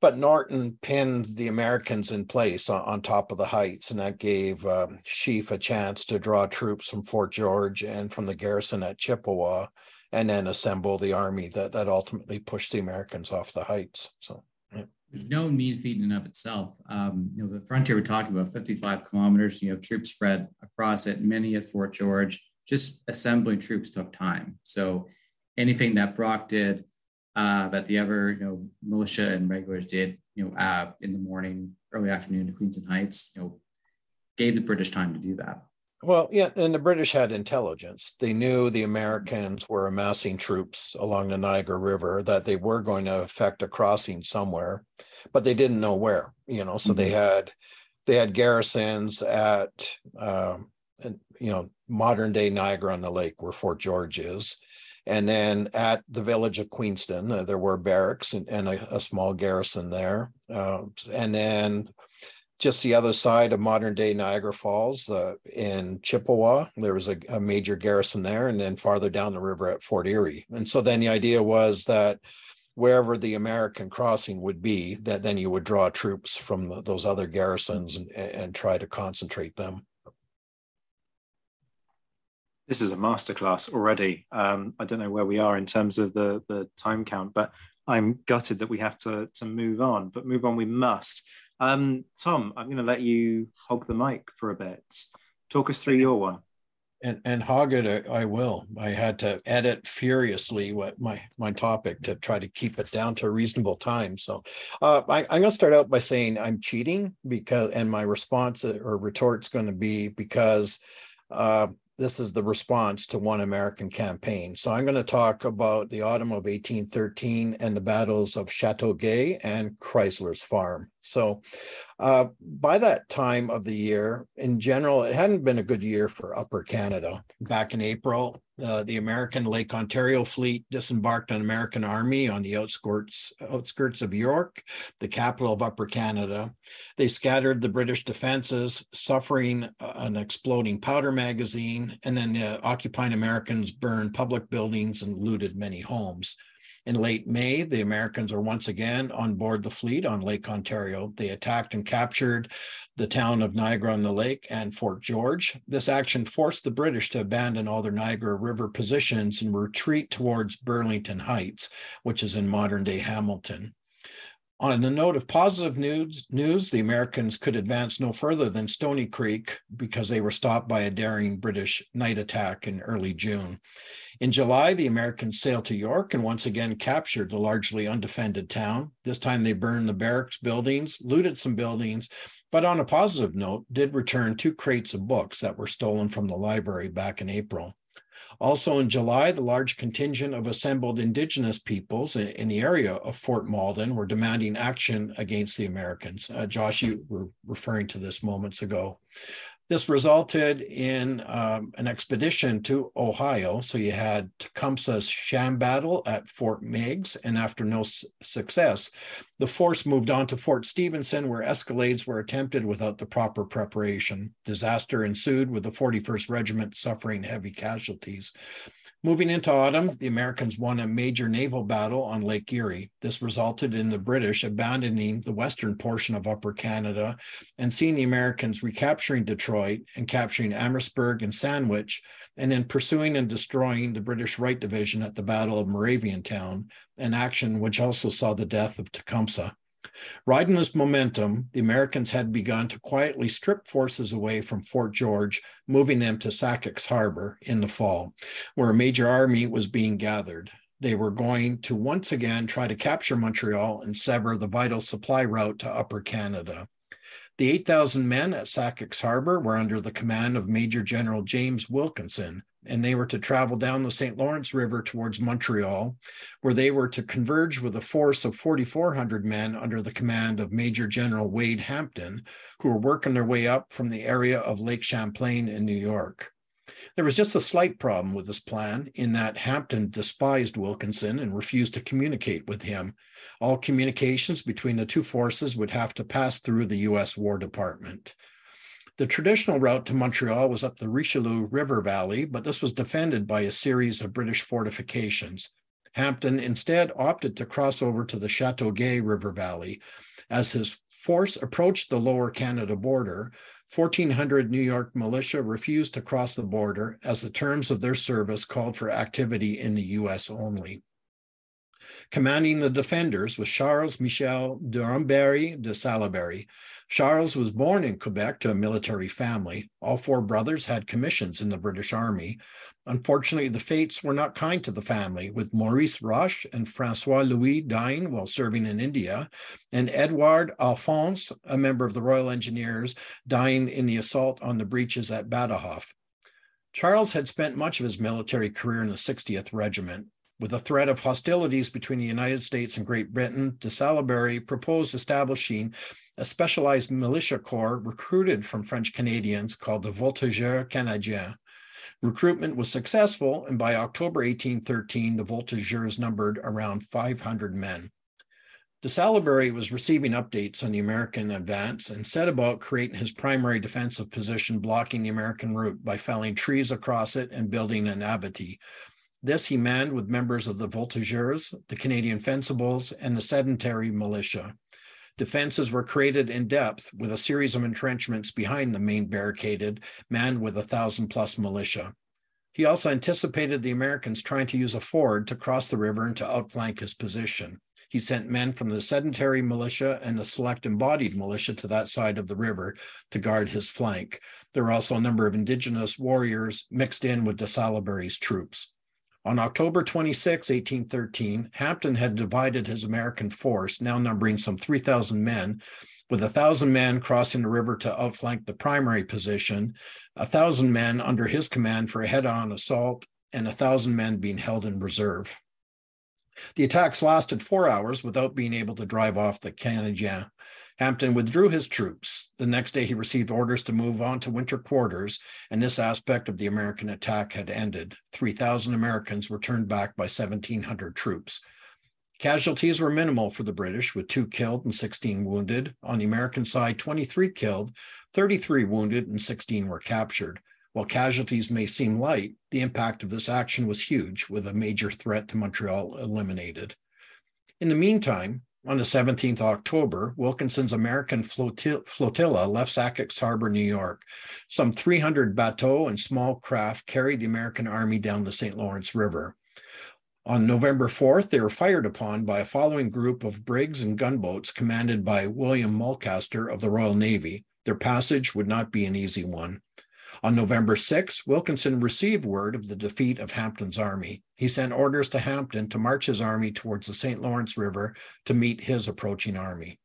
But Norton pinned the Americans in place on, on top of the heights, and that gave uh, Sheaffe a chance to draw troops from Fort George and from the garrison at Chippewa, and then assemble the army that, that ultimately pushed the Americans off the heights. So. There's no mean feat in and of itself. Um, you know, the frontier we're talking about, 55 kilometers, you have troops spread across it, many at Fort George, just assembling troops took time. So anything that Brock did, uh, that the other you know militia and regulars did, you know, uh, in the morning, early afternoon to Queenston Heights, you know, gave the British time to do that. Well, yeah, and the British had intelligence. They knew the Americans were amassing troops along the Niagara River, that they were going to effect a crossing somewhere, but they didn't know where. You know, so mm-hmm. they had they had garrisons at um, you know, modern day Niagara on the Lake, where Fort George is. And then at the village of Queenston, uh, there were barracks and, and a, a, small garrison there. Uh, and then just the other side of modern day Niagara Falls uh, in Chippewa, there was a, a, major garrison there. And then farther down the river at Fort Erie. And so then the idea was that wherever the American crossing would be, that then you would draw troops from the, those other garrisons and, and try to concentrate them this is a masterclass already. Um, I don't know where we are in terms of the the time count, but I'm gutted that we have to to move on. But move on we must. Um, Tom, I'm going to let you hog the mic for a bit. Talk us through your one. And and hog it, I will. I had to edit furiously what my my topic to try to keep it down to a reasonable time. So uh, I, I'm going to start out by saying I'm cheating because, and my response or retort's going to be because uh, this is the response to one American campaign. So I'm going to talk about the autumn of 1813 and the battles of Chateauguay and Crysler's Farm. So uh, by that time of the year, in general, it hadn't been a good year for Upper Canada. Back in April, uh, the American Lake Ontario fleet disembarked an American army on the outskirts, outskirts of York, the capital of Upper Canada. They scattered the British defenses, suffering an exploding powder magazine, and then the occupying Americans burned public buildings and looted many homes. In late May, the Americans are once again on board the fleet on Lake Ontario. They attacked and captured the town of Niagara on the Lake and Fort George. This action forced the British to abandon all their Niagara River positions and retreat towards Burlington Heights, which is in modern day Hamilton. On a note of positive news, news, the Americans could advance no further than Stony Creek because they were stopped by a daring British night attack in early June. In July, the Americans sailed to York and once again captured the largely undefended town. This time they burned the barracks buildings, looted some buildings, but on a positive note, did return two crates of books that were stolen from the library back in April. Also in July, the large contingent of assembled indigenous peoples in, the area of Fort Malden were demanding action against the Americans. Uh, Josh, you were referring to this moments ago. This resulted in um, an expedition to Ohio. So you had Tecumseh's sham battle at Fort Meigs, and after no success, the force moved on to Fort Stephenson, where escalades were attempted without the proper preparation. Disaster ensued, with the 41st Regiment suffering heavy casualties. Moving into autumn, the Americans won a major naval battle on Lake Erie. This resulted in the British abandoning the western portion of Upper Canada and seeing the Americans recapturing Detroit and capturing Amherstburg and Sandwich, and then pursuing and destroying the British Right Division at the Battle of Moraviantown, an action which also saw the death of Tecumseh. Riding this momentum, the Americans had begun to quietly strip forces away from Fort George, moving them to Sackett's Harbor in the fall, where a major army was being gathered. They were going to once again try to capture Montreal and sever the vital supply route to Upper Canada. The 8,000 men at Sackett's Harbor were under the command of Major General James Wilkinson, and they were to travel down the St. Lawrence River towards Montreal, where they were to converge with a force of 4,400 men under the command of Major General Wade Hampton, who were working their way up from the area of Lake Champlain in New York. There was just a slight problem with this plan in that Hampton despised Wilkinson and refused to communicate with him. All communications between the two forces would have to pass through the U.S. War Department. The traditional route to Montreal was up the Richelieu River Valley, but this was defended by a series of British fortifications. Hampton instead opted to cross over to the Chateauguay River Valley. As his force approached the lower Canada border, 1,400 New York militia refused to cross the border as the terms of their service called for activity in the U.S. only. Commanding the defenders was Charles Michel d'Irumberry de Salaberry, Charles was born in Quebec to a military family. All four brothers had commissions in the British Army. Unfortunately, the fates were not kind to the family, with Maurice Roche and Francois Louis dying while serving in India, and Edouard Alphonse, a member of the Royal Engineers, dying in the assault on the breaches at Badajoz. Charles had spent much of his military career in the 60th Regiment. With the threat of hostilities between the United States and Great Britain, de Salaberry proposed establishing a specialized militia corps recruited from French Canadians called the Voltigeurs Canadiens. Recruitment was successful, and by October 1813, the Voltigeurs numbered around 500 men. De Salaberry was receiving updates on the American advance and set about creating his primary defensive position blocking the American route by felling trees across it and building an abattis, this he manned with members of the Voltigeurs, the Canadian Fencibles, and the sedentary militia. Defenses were created in depth with a series of entrenchments behind the main barricaded, manned with a thousand plus militia. He also anticipated the Americans trying to use a ford to cross the river and to outflank his position. He sent men from the sedentary militia and the select embodied militia to that side of the river to guard his flank. There were also a number of indigenous warriors mixed in with de Salaberry's troops. On October 26, 1813, Hampton had divided his American force, now numbering some 3,000 men, with 1,000 men crossing the river to outflank the primary position, 1,000 men under his command for a head on assault, and 1,000 men being held in reserve. The attacks lasted four hours without being able to drive off the Canadiens. Hampton withdrew his troops. The next day, he received orders to move on to winter quarters, and this aspect of the American attack had ended. 3,000 Americans were turned back by 1,700 troops. Casualties were minimal for the British, with two killed and 16 wounded. On the American side, 23 killed, 33 wounded, and 16 were captured. While casualties may seem light, the impact of this action was huge, with a major threat to Montreal eliminated. In the meantime, on the 17th of October, Wilkinson's American flotilla left Sackett's Harbor, New York. Some 300 bateaux and small craft carried the American army down the St. Lawrence River. On November 4th, they were fired upon by a following group of brigs and gunboats commanded by William Mulcaster of the Royal Navy. Their passage would not be an easy one. On November 6, Wilkinson received word of the defeat of Hampton's army. He sent orders to Hampton to march his army towards the St. Lawrence River to meet his approaching army.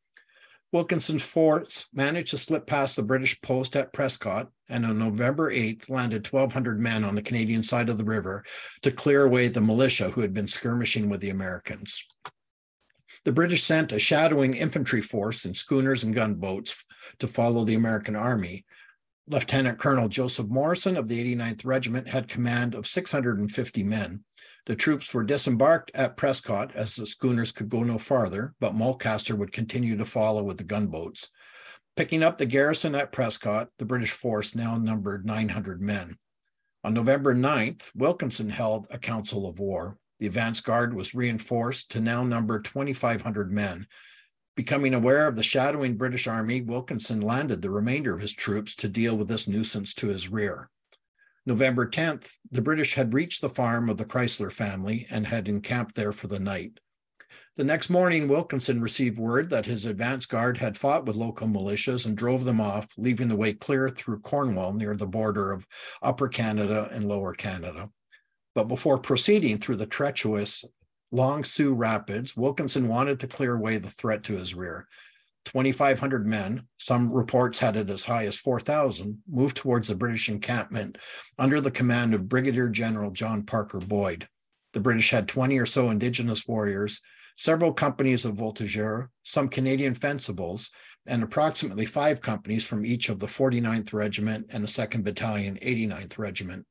Wilkinson's force managed to slip past the British post at Prescott and on November 8th landed 1,200 men on the Canadian side of the river to clear away the militia who had been skirmishing with the Americans. The British sent a shadowing infantry force in schooners and gunboats to follow the American army, Lieutenant Colonel Joseph Morrison of the 89th Regiment had command of 650 men. The troops were disembarked at Prescott as the schooners could go no farther, but Mulcaster would continue to follow with the gunboats. Picking up the garrison at Prescott, the British force now numbered 900 men. On November 9th, Wilkinson held a council of war. The advance guard was reinforced to now number 2,500 men, Becoming aware of the shadowing British army, Wilkinson landed the remainder of his troops to deal with this nuisance to his rear. November 10th, the British had reached the farm of the Crysler family and had encamped there for the night. The next morning, Wilkinson received word that his advance guard had fought with local militias and drove them off, leaving the way clear through Cornwall near the border of Upper Canada and Lower Canada. But before proceeding through the treacherous Long Sault Rapids, Wilkinson wanted to clear away the threat to his rear. 2,500 men, some reports had it as high as 4,000, moved towards the British encampment under the command of Brigadier General John Parker Boyd. The British had 20 or so Indigenous warriors, several companies of voltigeurs, some Canadian fencibles, and approximately five companies from each of the 49th Regiment and the 2nd Battalion, 89th Regiment.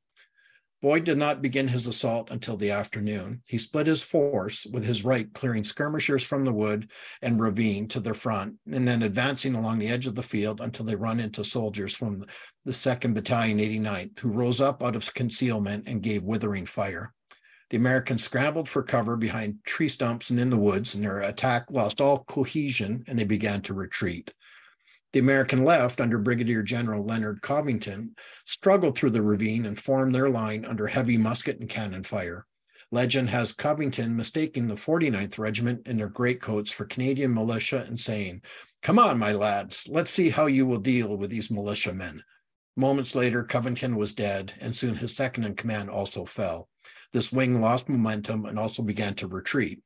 Boyd did not begin his assault until the afternoon. He split his force with his right, clearing skirmishers from the wood and ravine to their front, and then advancing along the edge of the field until they run into soldiers from the 2nd Battalion 89th, who rose up out of concealment and gave withering fire. The Americans scrambled for cover behind tree stumps and in the woods, and their attack lost all cohesion and they began to retreat. The American left, under Brigadier General Leonard Covington, struggled through the ravine and formed their line under heavy musket and cannon fire. Legend has Covington mistaking the 49th Regiment in their greatcoats for Canadian militia and saying, Come on, my lads, let's see how you will deal with these militiamen. Moments later, Covington was dead, and soon his second in command also fell. This wing lost momentum and also began to retreat.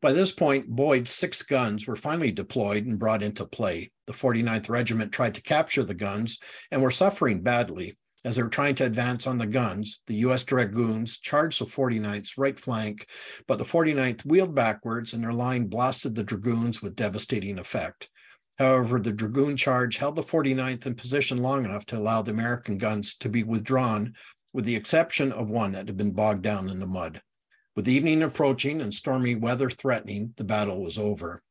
By this point, Boyd's six guns were finally deployed and brought into play. The 49th Regiment tried to capture the guns and were suffering badly. As they were trying to advance on the guns, the U.S. Dragoons charged the 49th's right flank, but the 49th wheeled backwards and their line blasted the Dragoons with devastating effect. However, the Dragoon charge held the 49th in position long enough to allow the American guns to be withdrawn, with the exception of one that had been bogged down in the mud. With evening approaching and stormy weather threatening, the battle was over.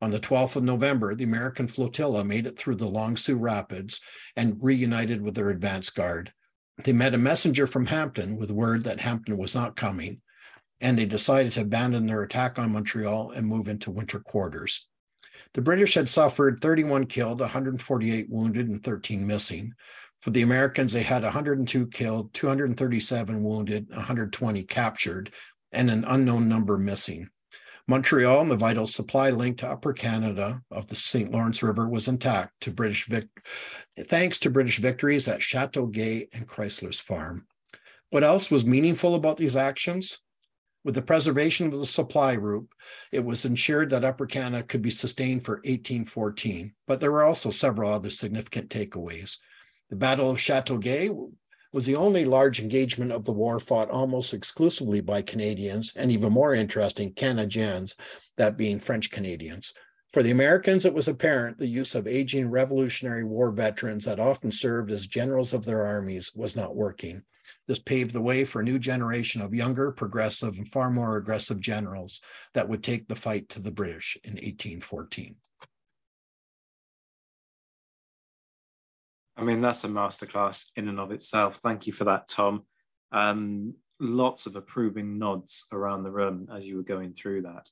On the 12th of November, the American flotilla made it through the Long Sault Rapids and reunited with their advance guard. They met a messenger from Hampton with word that Hampton was not coming, and they decided to abandon their attack on Montreal and move into winter quarters. The British had suffered 31 killed, 148 wounded, and 13 missing. For the Americans, they had 102 killed, 237 wounded, 120 captured, and an unknown number missing. Montreal, the vital supply link to Upper Canada of the St. Lawrence River, was intact to British vic- thanks to British victories at Chateauguay and Crysler's Farm. What else was meaningful about these actions? With the preservation of the supply route, it was ensured that Upper Canada could be sustained for 1814, but there were also several other significant takeaways. The Battle of Chateauguay was the only large engagement of the war fought almost exclusively by Canadians, and even more interesting, Canadiens, that being French Canadians. For the Americans, it was apparent the use of aging Revolutionary War veterans that often served as generals of their armies was not working. This paved the way for a new generation of younger, progressive, and far more aggressive generals that would take the fight to the British in 1814. I mean, that's a masterclass in and of itself. Thank you for that, Tom. Um, lots of approving nods around the room as you were going through that.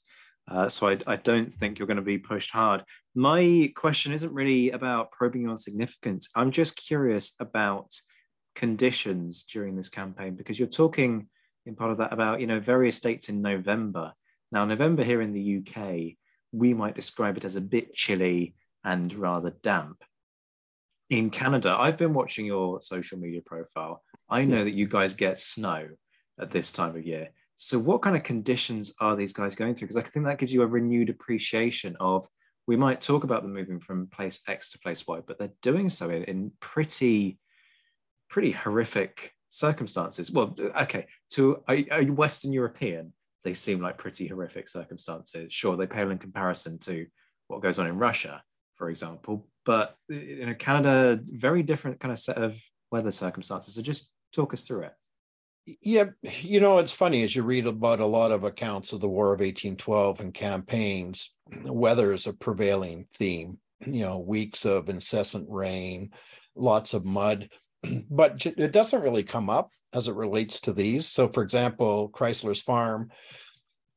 Uh, so I, I, don't think you're going to be pushed hard. My question isn't really about probing on significance. I'm just curious about conditions during this campaign because you're talking in part of that about you know various dates in November. Now, November here in the UK, we might describe it as a bit chilly and rather damp. In Canada, I've been watching your social media profile. I know that you guys get snow at this time of year. So, what kind of conditions are these guys going through? Because I think that gives you a renewed appreciation of. We might talk about them moving from place X to place Y, but they're doing so in, in pretty, pretty horrific circumstances. Well, okay, to a, a, Western European, they seem like pretty horrific circumstances. Sure, they pale in comparison to what goes on in Russia, for example, but in a Canada, very different kind of set of weather circumstances. So just talk us through it. Yeah, you know, it's funny as you read about a lot of accounts of the War of 1812 and campaigns, weather is a prevailing theme. You know, weeks of incessant rain, lots of mud, <clears throat> but it doesn't really come up as it relates to these. So, for example, Crysler's Farm,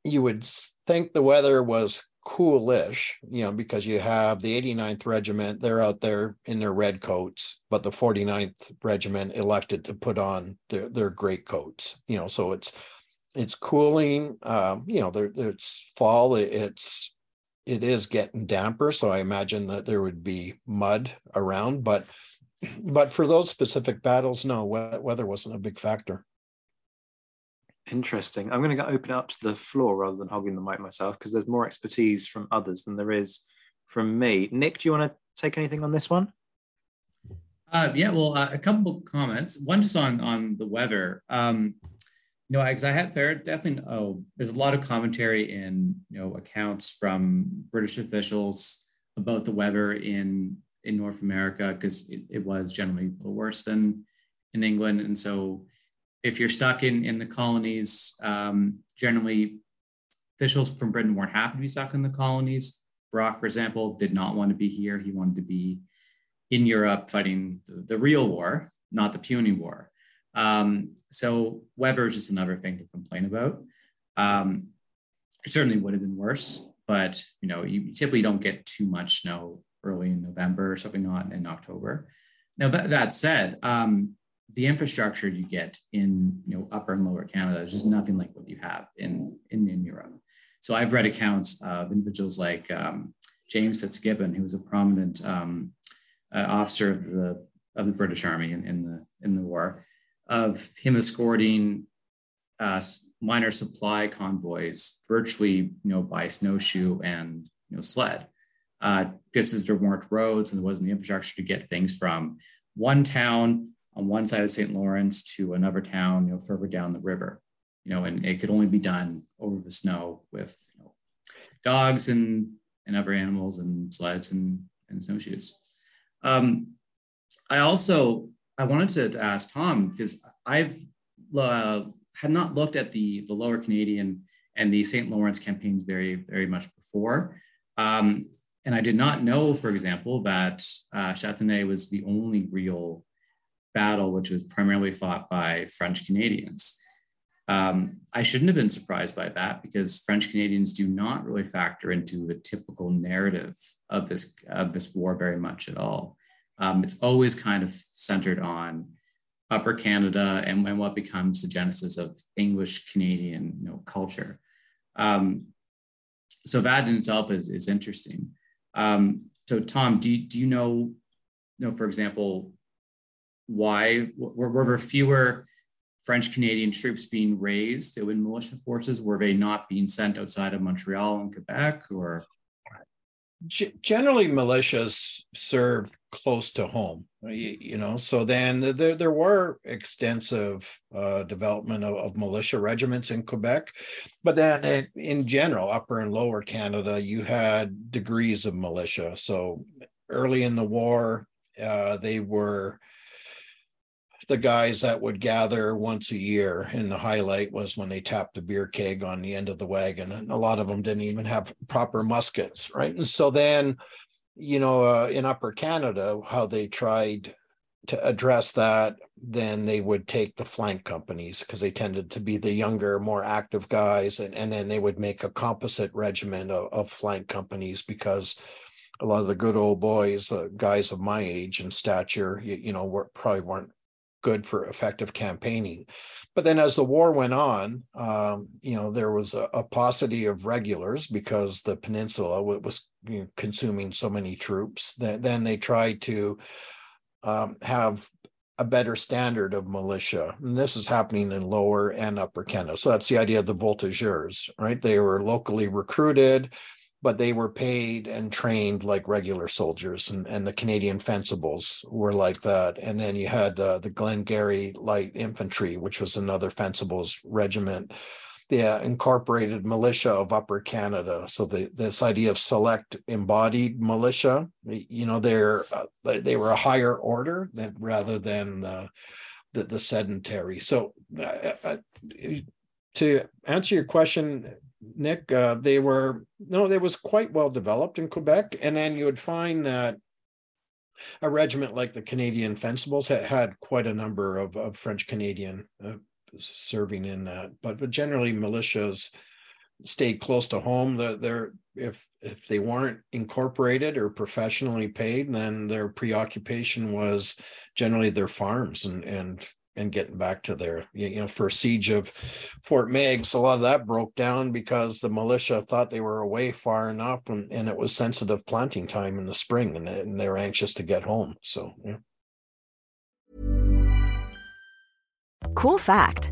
you would think the weather was coolish, you know, because you have the 89th Regiment, they're out there in their red coats, but the 49th Regiment elected to put on their, their great coats, you know, so it's it's cooling, um, you know, there, it's fall, it's it is getting damper, so I imagine that there would be mud around, but but for those specific battles, no, weather wasn't a big factor. Interesting. I'm going to open it up to the floor rather than hogging the mic myself because there's more expertise from others than there is from me. Nick, do you want to take anything on this one? Uh, yeah, well, uh, a couple of comments. One just on on the weather. Um, you know, because I had there definitely oh, there's a lot of commentary in you know accounts from British officials about the weather in in North America because it, it was generally a little worse than in England, and so if you're stuck in, in the colonies, um, generally officials from Britain weren't happy to be stuck in the colonies. Brock, for example, did not want to be here. He wanted to be in Europe fighting the, the real war, not the puny war. Um, so weather is just another thing to complain about. Um, it certainly would have been worse, but you know, you typically don't get too much snow early in November, or something not in October. Now that, that said, um, the infrastructure you get in you know upper and lower Canada is just nothing like what you have in in, in Europe. So I've read accounts of individuals like um, James Fitzgibbon, who was a prominent um, uh, officer of the of the British Army in, in the in the war, of him escorting uh, minor supply convoys virtually you know by snowshoe and you know sled. Uh, because there weren't roads and there wasn't the infrastructure to get things from one town on one side of St. Lawrence to another town, you know, further down the river, you know, and it could only be done over the snow with you know, dogs and, and other animals and sleds and, and snowshoes. Um, I also, I wanted to, ask Tom, because I've uh, had not looked at the, the lower Canadian and the St. Lawrence campaigns very, very much before. Um, and I did not know, for example, that uh, Chateauguay was the only real battle, which was primarily fought by French Canadians. Um, I shouldn't have been surprised by that because French Canadians do not really factor into the typical narrative of this of this war very much at all. Um, it's always kind of centered on Upper Canada and, and what becomes the genesis of English Canadian you know, culture. Um, so that in itself is, is interesting. Um, so Tom, do do you know, you know, for example, why were, were there fewer French Canadian troops being raised in militia forces? Were they not being sent outside of Montreal and Quebec or? Generally, militias served close to home, you, you know. So then there, there were extensive uh, development of, of, militia regiments in Quebec, but then in, in general, upper and lower Canada, you had degrees of militia. So early in the war, uh, they were the guys that would gather once a year and the highlight was when they tapped the beer keg on the end of the wagon and a lot of them didn't even have proper muskets right? And so then you know uh, in upper canada how they tried to address that then they would take the flank companies because they tended to be the younger more active guys and, and then they would make a composite regiment of, of flank companies because a lot of the good old boys uh, guys of my age and stature you, you know were, probably weren't good for effective campaigning. But then as the war went on, um, you know, there was a, a, paucity of regulars because the peninsula was you know, consuming so many troops. That then they tried to um, have a better standard of militia. And this is happening in lower and upper Canada. So that's the idea of the voltigeurs, right? They were locally recruited but they were paid and trained like regular soldiers and, and the canadian fencibles were like that. And then you had uh, the glengarry light infantry which was another fencibles regiment. The uh, incorporated militia of upper canada. So the, this idea of select embodied militia you know they're uh, they were a higher order than rather than uh, the, the sedentary. So uh, uh, to answer your question Nick, uh, they were no, they was quite well developed in Quebec, and then you would find that a regiment like the Canadian Fencibles had, had quite a number of, of French Canadian uh, serving in that, but but generally militias stayed close to home. The, they're if if they weren't incorporated or professionally paid, then their preoccupation was generally their farms and and and getting back to their you know for siege of fort meigs a lot of that broke down because the militia thought they were away far enough and, and it was sensitive planting time in the spring and, and they're anxious to get home so yeah. Cool fact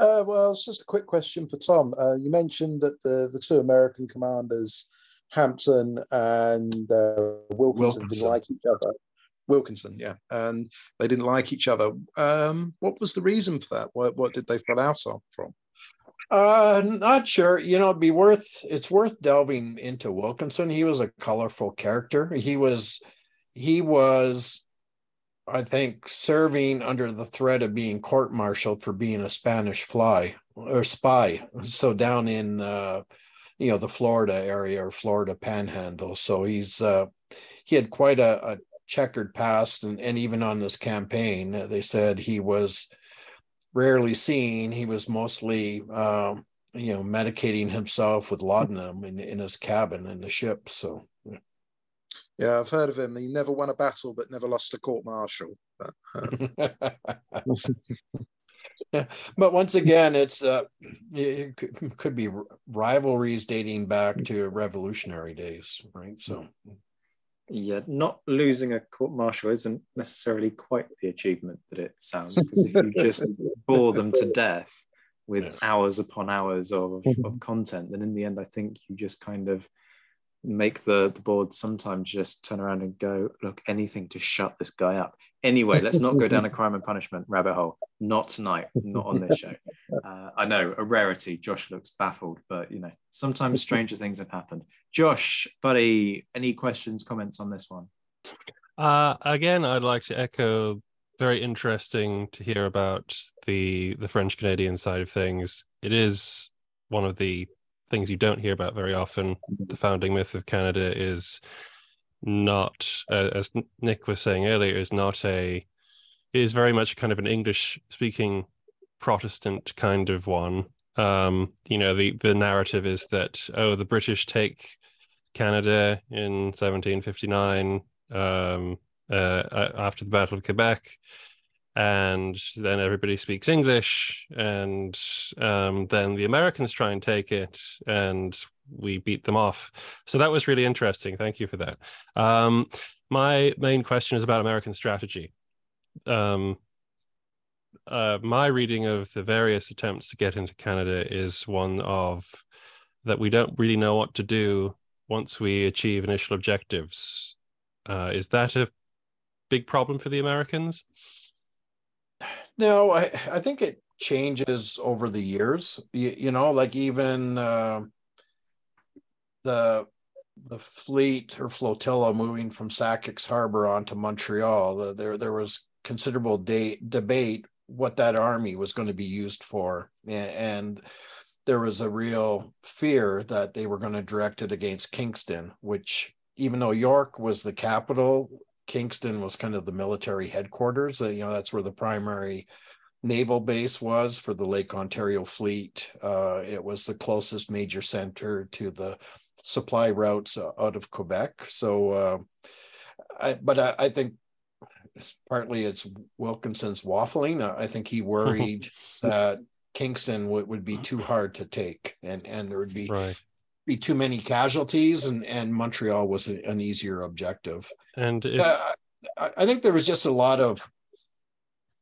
Uh, well, it's just a quick question for Tom. Uh, you mentioned that the, the two American commanders, Hampton and uh, Wilkinson, Wilkinson, didn't like each other. Wilkinson, yeah, and they didn't like each other. Um, what was the reason for that? What, what did they fall out from? Uh, not sure. You know, it'd be worth it's worth delving into Wilkinson. He was a colorful character. He was he was I think, serving under the threat of being court-martialed for being a Spanish fly or spy. So down in, uh, you know, the Florida area or Florida Panhandle. So he's uh, he had quite a, a checkered past, and, and even on this campaign, they said he was rarely seen. He was mostly, uh, you know, medicating himself with laudanum in, in his cabin in the ship. So yeah, I've heard of him. He never won a battle, but never lost a court martial. But, uh... <laughs> but once again, it's uh, it could be rivalries dating back to revolutionary days, right? So, yeah, not losing a court martial isn't necessarily quite the achievement that it sounds. Because if you just <laughs> bore them to death with yeah. hours upon hours of, of <laughs> content, then in the end, I think you just kind of make the the board sometimes just turn around and go look anything to shut this guy up. Anyway let's not go down a <laughs> crime and punishment rabbit hole. Not tonight not on this show. <laughs> Uh, i know a rarity. Josh looks baffled but you know sometimes stranger things have happened. Josh buddy any questions comments on this one? Uh, again i'd like to echo very interesting to hear about the the french canadian side of things. It is one of the things you don't hear about very often. The founding myth of Canada is not, uh, as Nick was saying earlier, is not a is very much kind of an English speaking Protestant kind of one. Um, you know, the the narrative is that oh, the British take Canada in 1759 um, uh, after the Battle of Quebec and then everybody speaks English, and um, then the Americans try and take it, and we beat them off. So that was really interesting. Thank you for that. Um, my main question is about American strategy. Um, uh, my reading of the various attempts to get into Canada is one of that we don't really know what to do once we achieve initial objectives Uh, is that a big problem for the Americans? No, I, I think it changes over the years. You, you know, like even uh, the the fleet or flotilla moving from Sackett's Harbor onto Montreal, there there was considerable de- debate what that army was going to be used for, and there was a real fear that they were going to direct it against Kingston, which even though York was the capital, Kingston was kind of the military headquarters. You know, that's where the primary naval base was for the Lake Ontario fleet. Uh, it was the closest major center to the supply routes out of Quebec. So, uh, I, but I, I, think partly it's Wilkinson's waffling. I think he <laughs> worried that Kingston would, would be too hard to take, and and there would be right. Be too many casualties, and and Montreal was a, an easier objective. And if... uh, I, I think there was just a lot of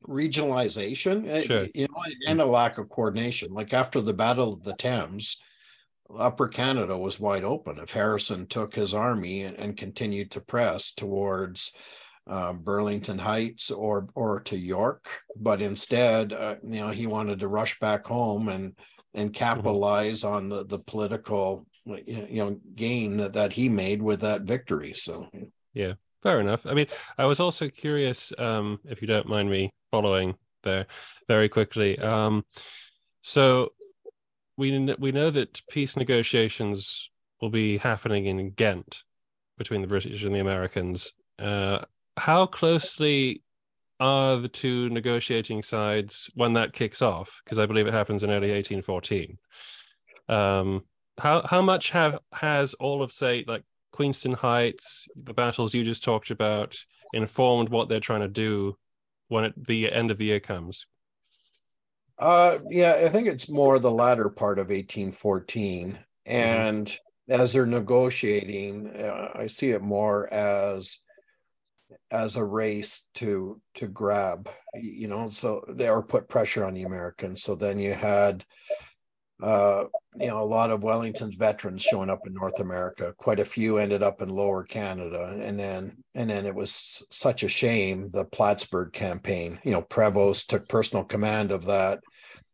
regionalization, uh, sure. you know, and a lack of coordination. Like after the Battle of the Thames, Upper Canada was wide open. If Harrison took his army and, and continued to press towards uh, Burlington Heights or or to York, but instead, uh, you know, he wanted to rush back home and and mm-hmm. capitalize mm-hmm. on the, the political you know gain that, that he made with that victory. So yeah, fair enough. I mean, I was also curious, um, if you don't mind me following there very quickly. Um, so we we know that peace negotiations will be happening in Ghent between the British and the Americans. Uh, how closely are the two negotiating sides when that kicks off? Because I believe it happens in early 1814. Um, how how much have has all of say like Queenston Heights, the battles you just talked about, informed what they're trying to do when it, the end of the year comes? Uh, yeah, I think it's more the latter part of 1814. Mm-hmm. And mm-hmm. as they're negotiating, uh, I see it more as as a race to to grab you know so they are put pressure on the americans so then you had uh, you know, a lot of Wellington's veterans showing up in North America. Quite a few ended up in Lower Canada, and then and then it was such a shame the Plattsburgh campaign. You know, Prevost took personal command of that,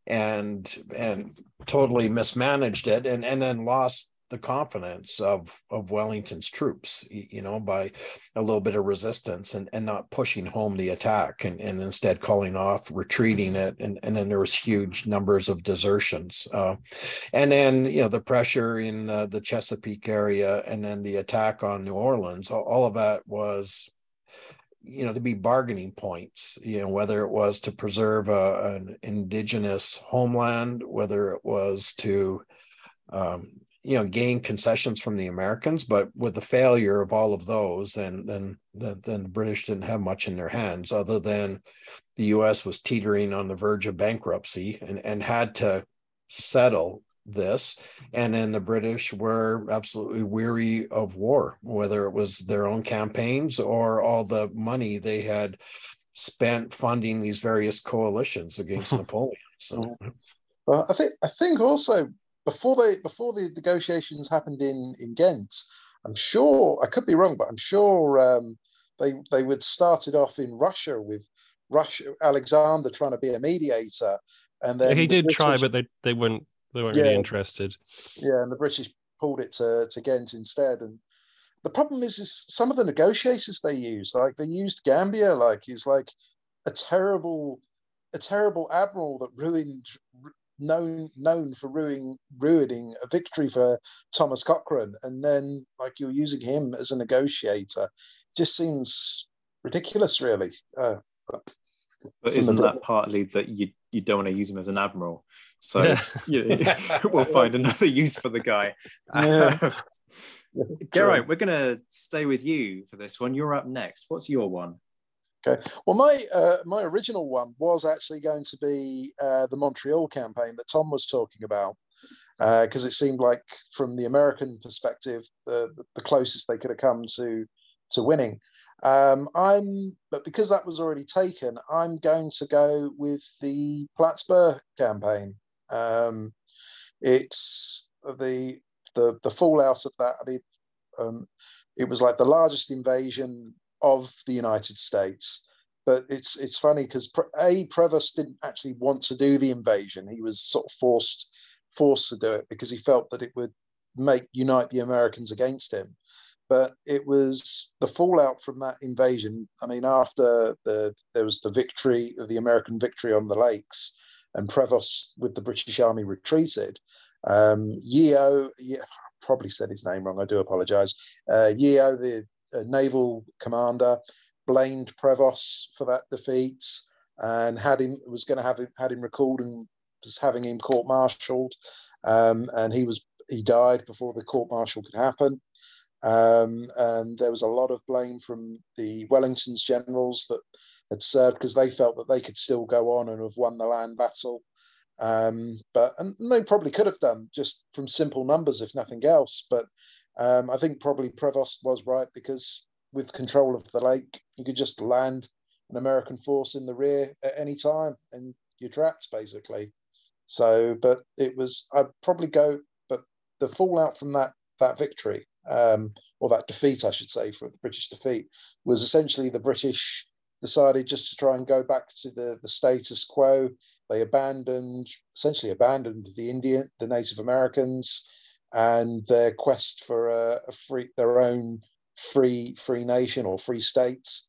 and and totally mismanaged it, and and then lost the confidence of of Wellington's troops, you know, by a little bit of resistance and, and not pushing home the attack and, and instead calling off, retreating it. And, and then there was huge numbers of desertions. Uh, and then, you know, the pressure in uh, the Chesapeake area and then the attack on New Orleans, all, all of that was you know to be bargaining points you know whether it was to preserve a, an indigenous homeland whether it was to um, you know gain concessions from the Americans, but with the failure of all of those, then then then, then the British didn't have much in their hands other than the U.S. was teetering on the verge of bankruptcy and and had to settle this and then the british were absolutely weary of war whether it was their own campaigns or all the money they had spent funding these various coalitions <laughs> against napoleon so well i think i think also before they before the negotiations happened in in Ghent, I'm sure I could be wrong, but I'm sure um, they they would started off in Russia with Russia Alexander trying to be a mediator, and then he the did British, try, but they they weren't they weren't yeah, really interested. Yeah, and the British pulled it to to Ghent instead, and the problem is, is some of the negotiators they used, like they used Gambier, like he's like a terrible, a terrible admiral that ruined known known for ruining ruining a victory for Thomas Cochrane, and then like you're using him as a negotiator, just seems ridiculous, really. Uh, but isn't that partly that you you don't want to use him as an admiral? So yeah. <laughs> you <laughs> we'll find another use for the guy. <laughs> Yeah. Geraint, we're going to stay with you for this one. You're up next. What's your one? Okay. Well, my uh, my original one was actually going to be uh, the Montreal campaign that Tom was talking about, because uh, it seemed like, from the American perspective, the the closest they could have come to to winning. Um, I'm, but because that was already taken, I'm going to go with the Plattsburgh campaign. Um, it's the the the fallout of that. I mean, um, it was like the largest invasion of the United States. But it's it's funny because a Prevost didn't actually want to do the invasion. He was sort of forced forced to do it because he felt that it would make unite the Americans against him. But it was the fallout from that invasion. I mean, after the there was the victory, the American victory on the lakes, and Prevost with the British Army retreated. Um, Yeo, probably said his name wrong. I do apologise. Uh, Yeo, the uh, naval commander, blamed Prevost for that defeat and had him was going to have him had him recalled and was having him court-martialed. Um, and he was he died before the court-martial could happen. Um, and there was a lot of blame from the Wellington's generals that had served because they felt that they could still go on and have won the land battle. Um, but and they probably could have done just from simple numbers, if nothing else. But um, I think probably Prevost was right because with control of the lake, you could just land an American force in the rear at any time, and you're trapped basically. So, but it was I'd probably go, but the fallout from that that victory um, or that defeat, I should say, for the British defeat, was essentially the British decided just to try and go back to the, the status quo. They abandoned, essentially abandoned the Indian, the Native Americans, and their quest for a, a free, their own free, free nation or free states.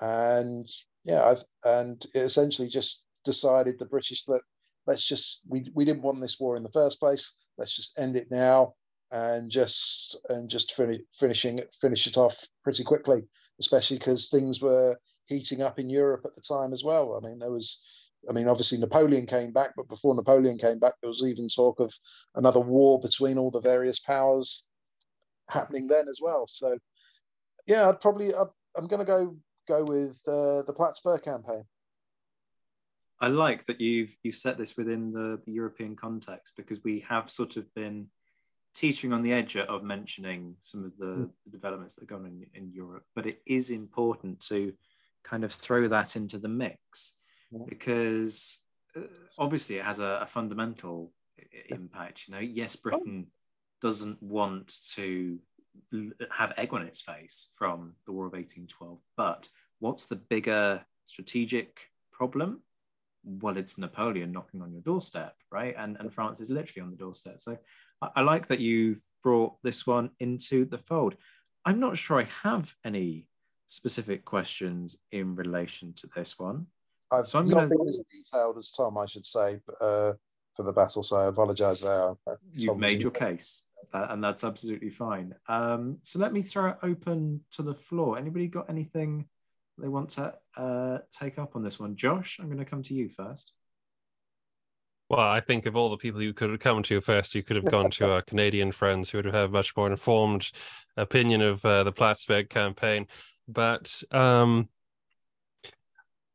And yeah, I've, and it essentially just decided the British that let's just we, we didn't want this war in the first place. Let's just end it now and just and just finish finishing finish it off pretty quickly, especially because things were heating up in Europe at the time as well. I mean, there was, I mean, obviously Napoleon came back, but before Napoleon came back, there was even talk of another war between all the various powers happening then as well. So, yeah, I'd probably I'm going to go go with uh, the Plattsburgh campaign. I like that you've you set this within the, the European context because we have sort of been teetering on the edge of mentioning some of the, mm. the developments that are going on in, in Europe, but it is important to kind of throw that into the mix. Because uh, obviously it has a, a fundamental impact. You know, yes, oh. Britain oh. doesn't want to have egg on its face from the War of 1812, but what's the bigger strategic problem? Well, it's Napoleon knocking on your doorstep, right? And and France is literally on the doorstep. So I, I like that you've brought this one into the fold. I'm not sure I have any specific questions in relation to this one. I've so I'm not gonna... been as detailed as Tom, I should say, uh, for the battle. So I apologise there. You've made your case, that, and that's absolutely fine. Um, so let me throw it open to the floor. Anybody got anything they want to uh, take up on this one? Josh, I'm going to come to you first. Well, I think of all the people you could have come to first, you could have gone to our Canadian friends who would have had a much more informed opinion of uh, the Plattsburgh campaign. But um,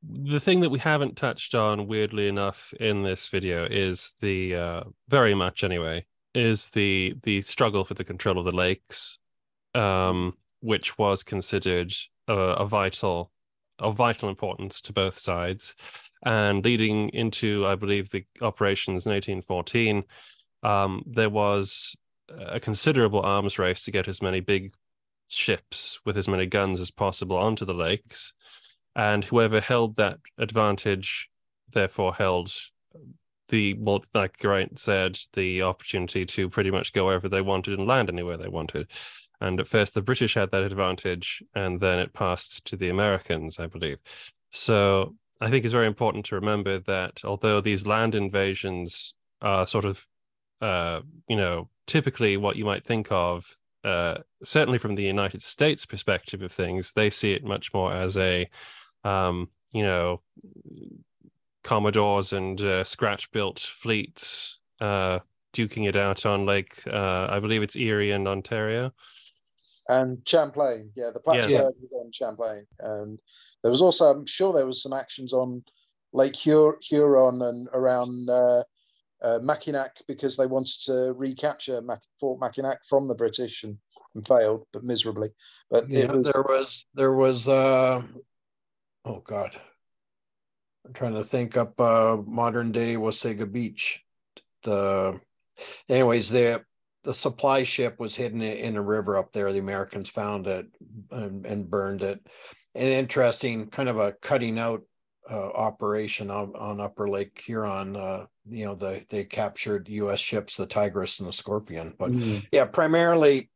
the thing that we haven't touched on, weirdly enough, in this video is the uh, very much anyway is the the struggle for the control of the lakes, um, which was considered a, a vital of vital importance to both sides, and leading into, I believe, the operations in 1814. Um, there was a considerable arms race to get as many big ships with as many guns as possible onto the lakes. And whoever held that advantage, therefore, held the, like Geraint said, the opportunity to pretty much go wherever they wanted and land anywhere they wanted. And at first, the British had that advantage, and then it passed to the Americans, I believe. So I think it's very important to remember that although these land invasions are sort of, uh, you know, typically what you might think of uh, certainly from the United States perspective of things, they see it much more as a, um, you know, Commodores and uh, scratch built fleets uh, duking it out on Lake, uh, I believe it's Erie and Ontario. And Champlain, yeah, the Plattsburgh yeah. was on Champlain, and there was also, I'm sure, there was some actions on Lake Hur- Huron and around uh, uh, Mackinac because they wanted to recapture Mac- Fort Mackinac from the British and, and failed, but miserably. But yeah, was... there was there was uh, oh god, I'm trying to think up uh, modern day Wasaga Beach. The anyways, the the supply ship was hidden in a river up there. The Americans found it and, and burned it. An interesting kind of a cutting out uh, operation on, on Upper Lake Huron. Uh, you know, the, they captured U.S. ships, the Tigress and the Scorpion. But mm. yeah, primarily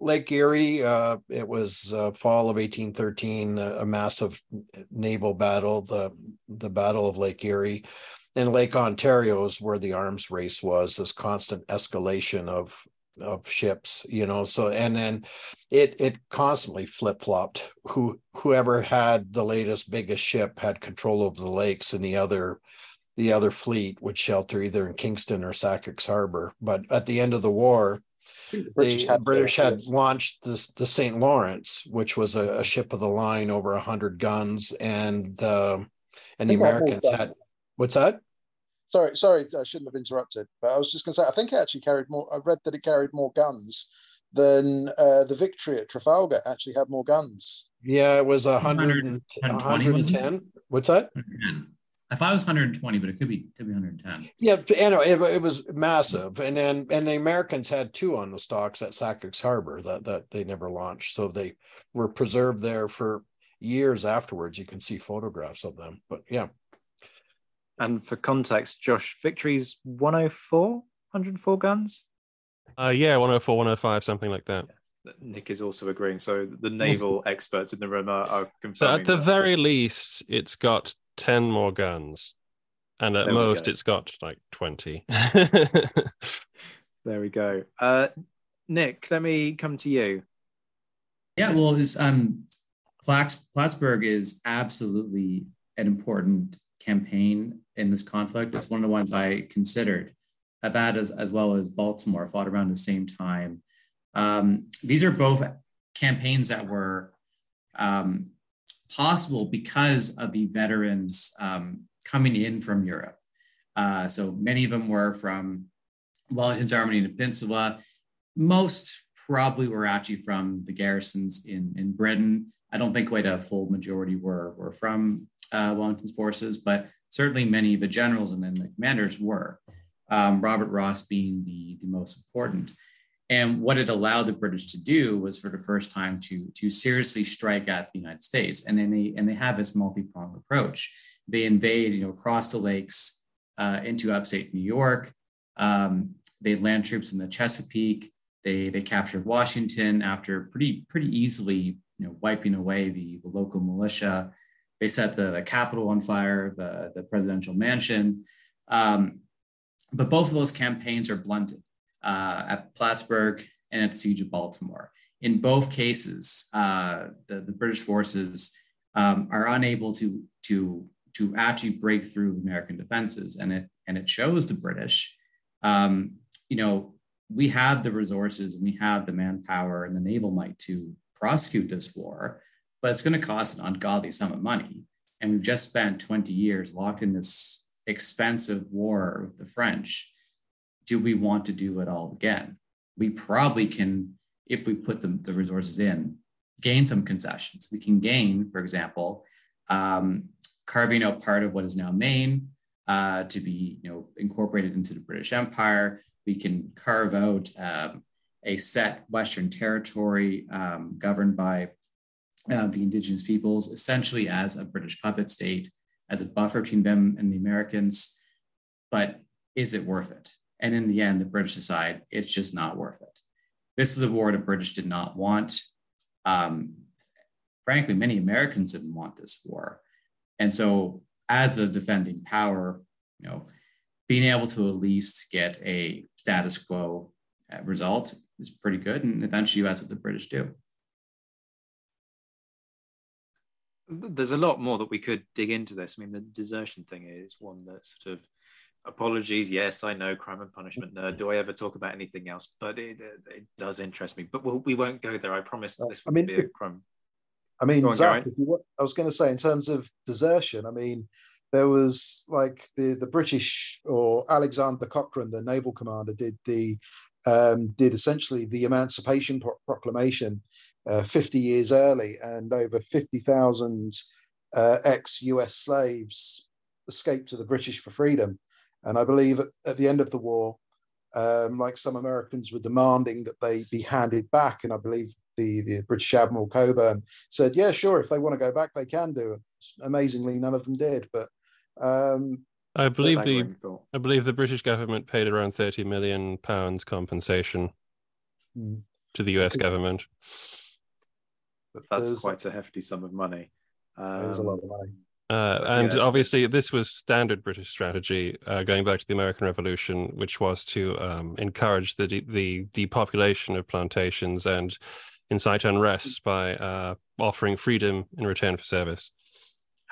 Lake Erie. Uh, it was uh, fall of 1813, a, a massive naval battle, the the Battle of Lake Erie. And Lake Ontario is where the arms race was. This constant escalation of of ships, you know. So and then it it constantly flip flopped. Who whoever had the latest biggest ship had control over the lakes, and the other the other fleet would shelter either in Kingston or Sackett's Harbor. But at the end of the war, the British, the had, British had launched the, the St. Lawrence, which was a, a, ship of the line over 100 guns, and the and the Americans had what's that? Sorry, sorry, I shouldn't have interrupted, but I was just going to say I think it actually carried more. I read that it carried more guns than uh, the Victory at Trafalgar actually had more guns. Yeah, it was 100, 110. What's that? I thought it was 120, but it could be could be 110. Yeah, anyway, it, it was massive, and then and the Americans had two on the stocks at Sackett's Harbor that that they never launched, so they were preserved there for years afterwards. You can see photographs of them, but yeah. And for context, Josh, Victory's 104, 104 guns. Uh, yeah, 104, 105, something like that. Nick is also agreeing. So the naval <laughs> experts in the room are, are confirming. So at the that. very least, it's got 10 more guns and at most go. it's got like 20 <laughs> there we go. Uh, nick let me come to you. Yeah well is um plattsburgh is absolutely an important campaign in this conflict. It's one of the ones i considered. I've had as, as well as baltimore fought around the same time. Um, these are both campaigns that were um, possible because of the veterans um, coming in from Europe. Uh, so many of them were from Wellington's Army in the Peninsula. Most probably were actually from the garrisons in, in Britain. I don't think quite a full majority were, were from uh, Wellington's forces, but certainly many of the generals and then the commanders were. Um, Robert Ross being the, the most important. And what it allowed the British to do was for the first time to, to seriously strike at the United States. And then they, and they have this multi-pronged approach. They invade, you know, across the lakes uh, into upstate New York. Um, they land troops in the Chesapeake. They, they captured Washington after pretty, pretty easily, you know, wiping away the, the local militia. They set the, the Capitol on fire, the, the presidential mansion. Um, but both of those campaigns are blunted uh, at Plattsburgh and at the Siege of Baltimore. In both cases, uh, the, the British forces um, are unable to, to, to actually break through American defenses. And it, and it shows the British, um, you know, we have the resources and we have the manpower and the naval might to prosecute this war, but it's going to cost an ungodly sum of money. And we've just spent 20 years locked in this expensive war with the French do we want to do it all again? We probably can, if we put the, the resources in, gain some concessions. We can gain, for example, um, carving out part of what is now Maine uh, to be you know, incorporated into the British Empire. We can carve out um, a set Western territory um, governed by uh, the indigenous peoples, essentially as a British puppet state, as a buffer between them and the Americans. But is it worth it? And in the end, the British decide it's just not worth it. This is a war the British did not want. Um, frankly, many Americans didn't want this war. And so, as a defending power, you know, being able to at least get a status quo uh, result is pretty good. And eventually, that's what the British do. There's a lot more that we could dig into this. I mean, the desertion thing is one that sort of apologies. Yes, I know crime and punishment nerd. Do I ever talk about anything else? But it, it, it does interest me. But we'll, we won't go there. I promise that this will I mean, be a crime. I mean, on, Zach, you, I was going to say in terms of desertion. I mean, there was like the the British or Alexander Cochrane, the naval commander, did the um, did essentially the Emancipation Pro- Proclamation uh, 50 years early, and over 50,000 uh, ex-US slaves escaped to the British for freedom. And I believe at, at the end of the war, Um, like some Americans were demanding that they be handed back, and I believe the, the British Admiral Cockburn said, "Yeah, sure, if they want to go back, they can do." it. Amazingly, none of them did, but um, I believe the I believe the British government paid around thirty million pounds compensation mm. to the US government. That's quite a hefty sum of money. Um, a lot of money. Uh, and yeah, obviously, this was standard British strategy uh, going back to the American Revolution, which was to um, encourage the de- the depopulation of plantations and incite unrest by uh, offering freedom in return for service.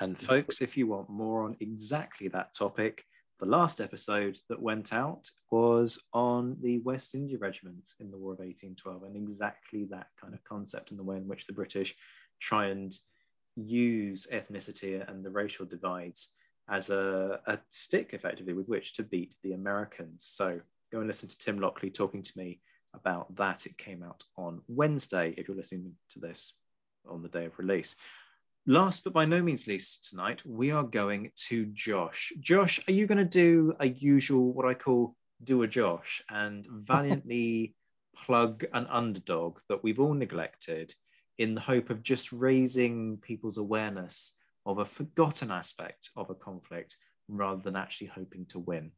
And folks, if you want more on exactly that topic, the last episode that went out was on the West India Regiment in the War of 1812 and exactly that kind of concept and the way in which the British try and use ethnicity and the racial divides as a, a stick effectively with which to beat the Americans. So go and listen to Tim Lockley talking to me about that. It came out on Wednesday if you're listening to this on the day of release. Last but by no means least tonight, we are going to Josh. Josh, are you going to do a usual, what I call do a Josh, and <laughs> valiantly plug an underdog that we've all neglected in the hope of just raising people's awareness of a forgotten aspect of a conflict rather than actually hoping to win?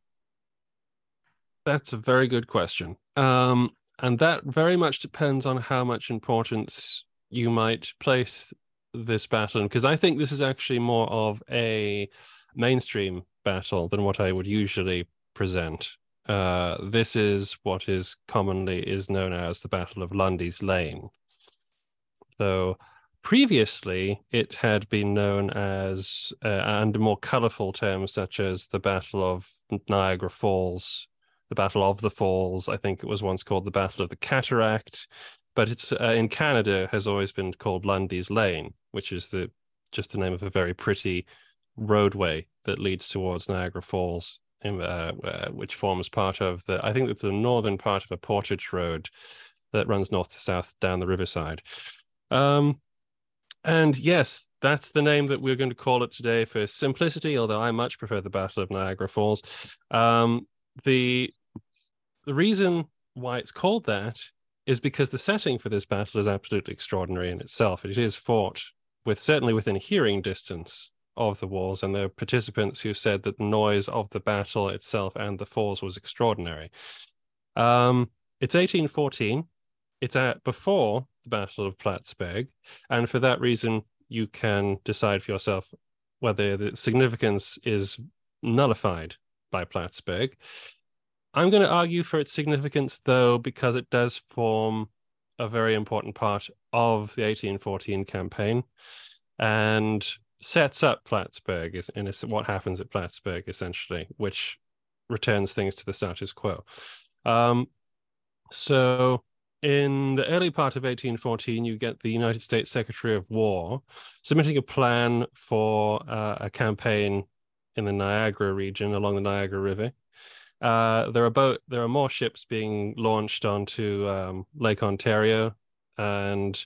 That's a very good question. Um, and that very much depends on how much importance you might place this battle because I think this is actually more of a mainstream battle than what I would usually present. Uh, this is what is commonly is known as the Battle of Lundy's Lane. So previously, it had been known as uh, under more colourful terms such as the Battle of Niagara Falls, the Battle of the Falls. I think it was once called the Battle of the Cataract, but it's uh, in Canada has always been called Lundy's Lane, which is the just the name of a very pretty roadway that leads towards Niagara Falls, in, uh, uh, which forms part of the I think it's the northern part of a portage road that runs north to south down the riverside. Um, and yes, that's the name that we're going to call it today for simplicity. Although I much prefer the Battle of Niagara Falls. Um, the the reason why it's called that is because the setting for this battle is absolutely extraordinary in itself. It is fought with certainly within hearing distance of the walls, and there are participants who said that the noise of the battle itself and the falls was extraordinary. Um, it's 1814. It's at before the Battle of Plattsburgh, and for that reason, you can decide for yourself whether the significance is nullified by Plattsburgh. I'm going to argue for its significance, though, because it does form a very important part of the 1814 campaign and sets up Plattsburgh in what happens at Plattsburgh, essentially, which returns things to the status quo. Um, so, in the early part of 1814, you get the United States Secretary of War submitting a plan for uh, a campaign in the Niagara region along the Niagara River. Uh, there are boat, there are more ships being launched onto um, Lake Ontario, and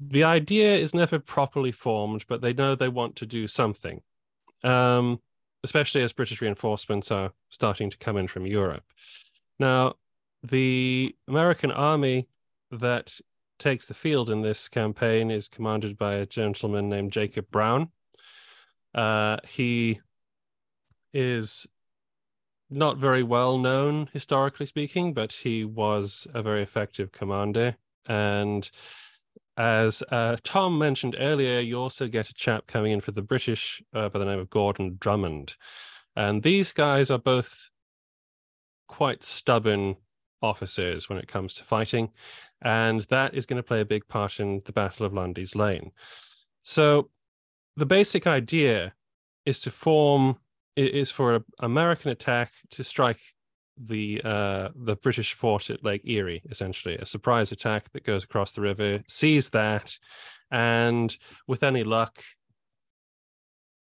the idea is never properly formed, but they know they want to do something. Um, especially as British reinforcements are starting to come in from Europe. Now, the American army that takes the field in this campaign is commanded by a gentleman named Jacob Brown. Uh, he is not very well known historically speaking, but he was a very effective commander. And as uh, Tom mentioned earlier, you also get a chap coming in for the British uh, by the name of Gordon Drummond. And these guys are both quite stubborn officers when it comes to fighting. And that is going to play a big part in the Battle of Lundy's Lane. So the basic idea is to form is for an American attack to strike the uh, the British fort at Lake Erie, essentially a surprise attack that goes across the river, sees that, and with any luck,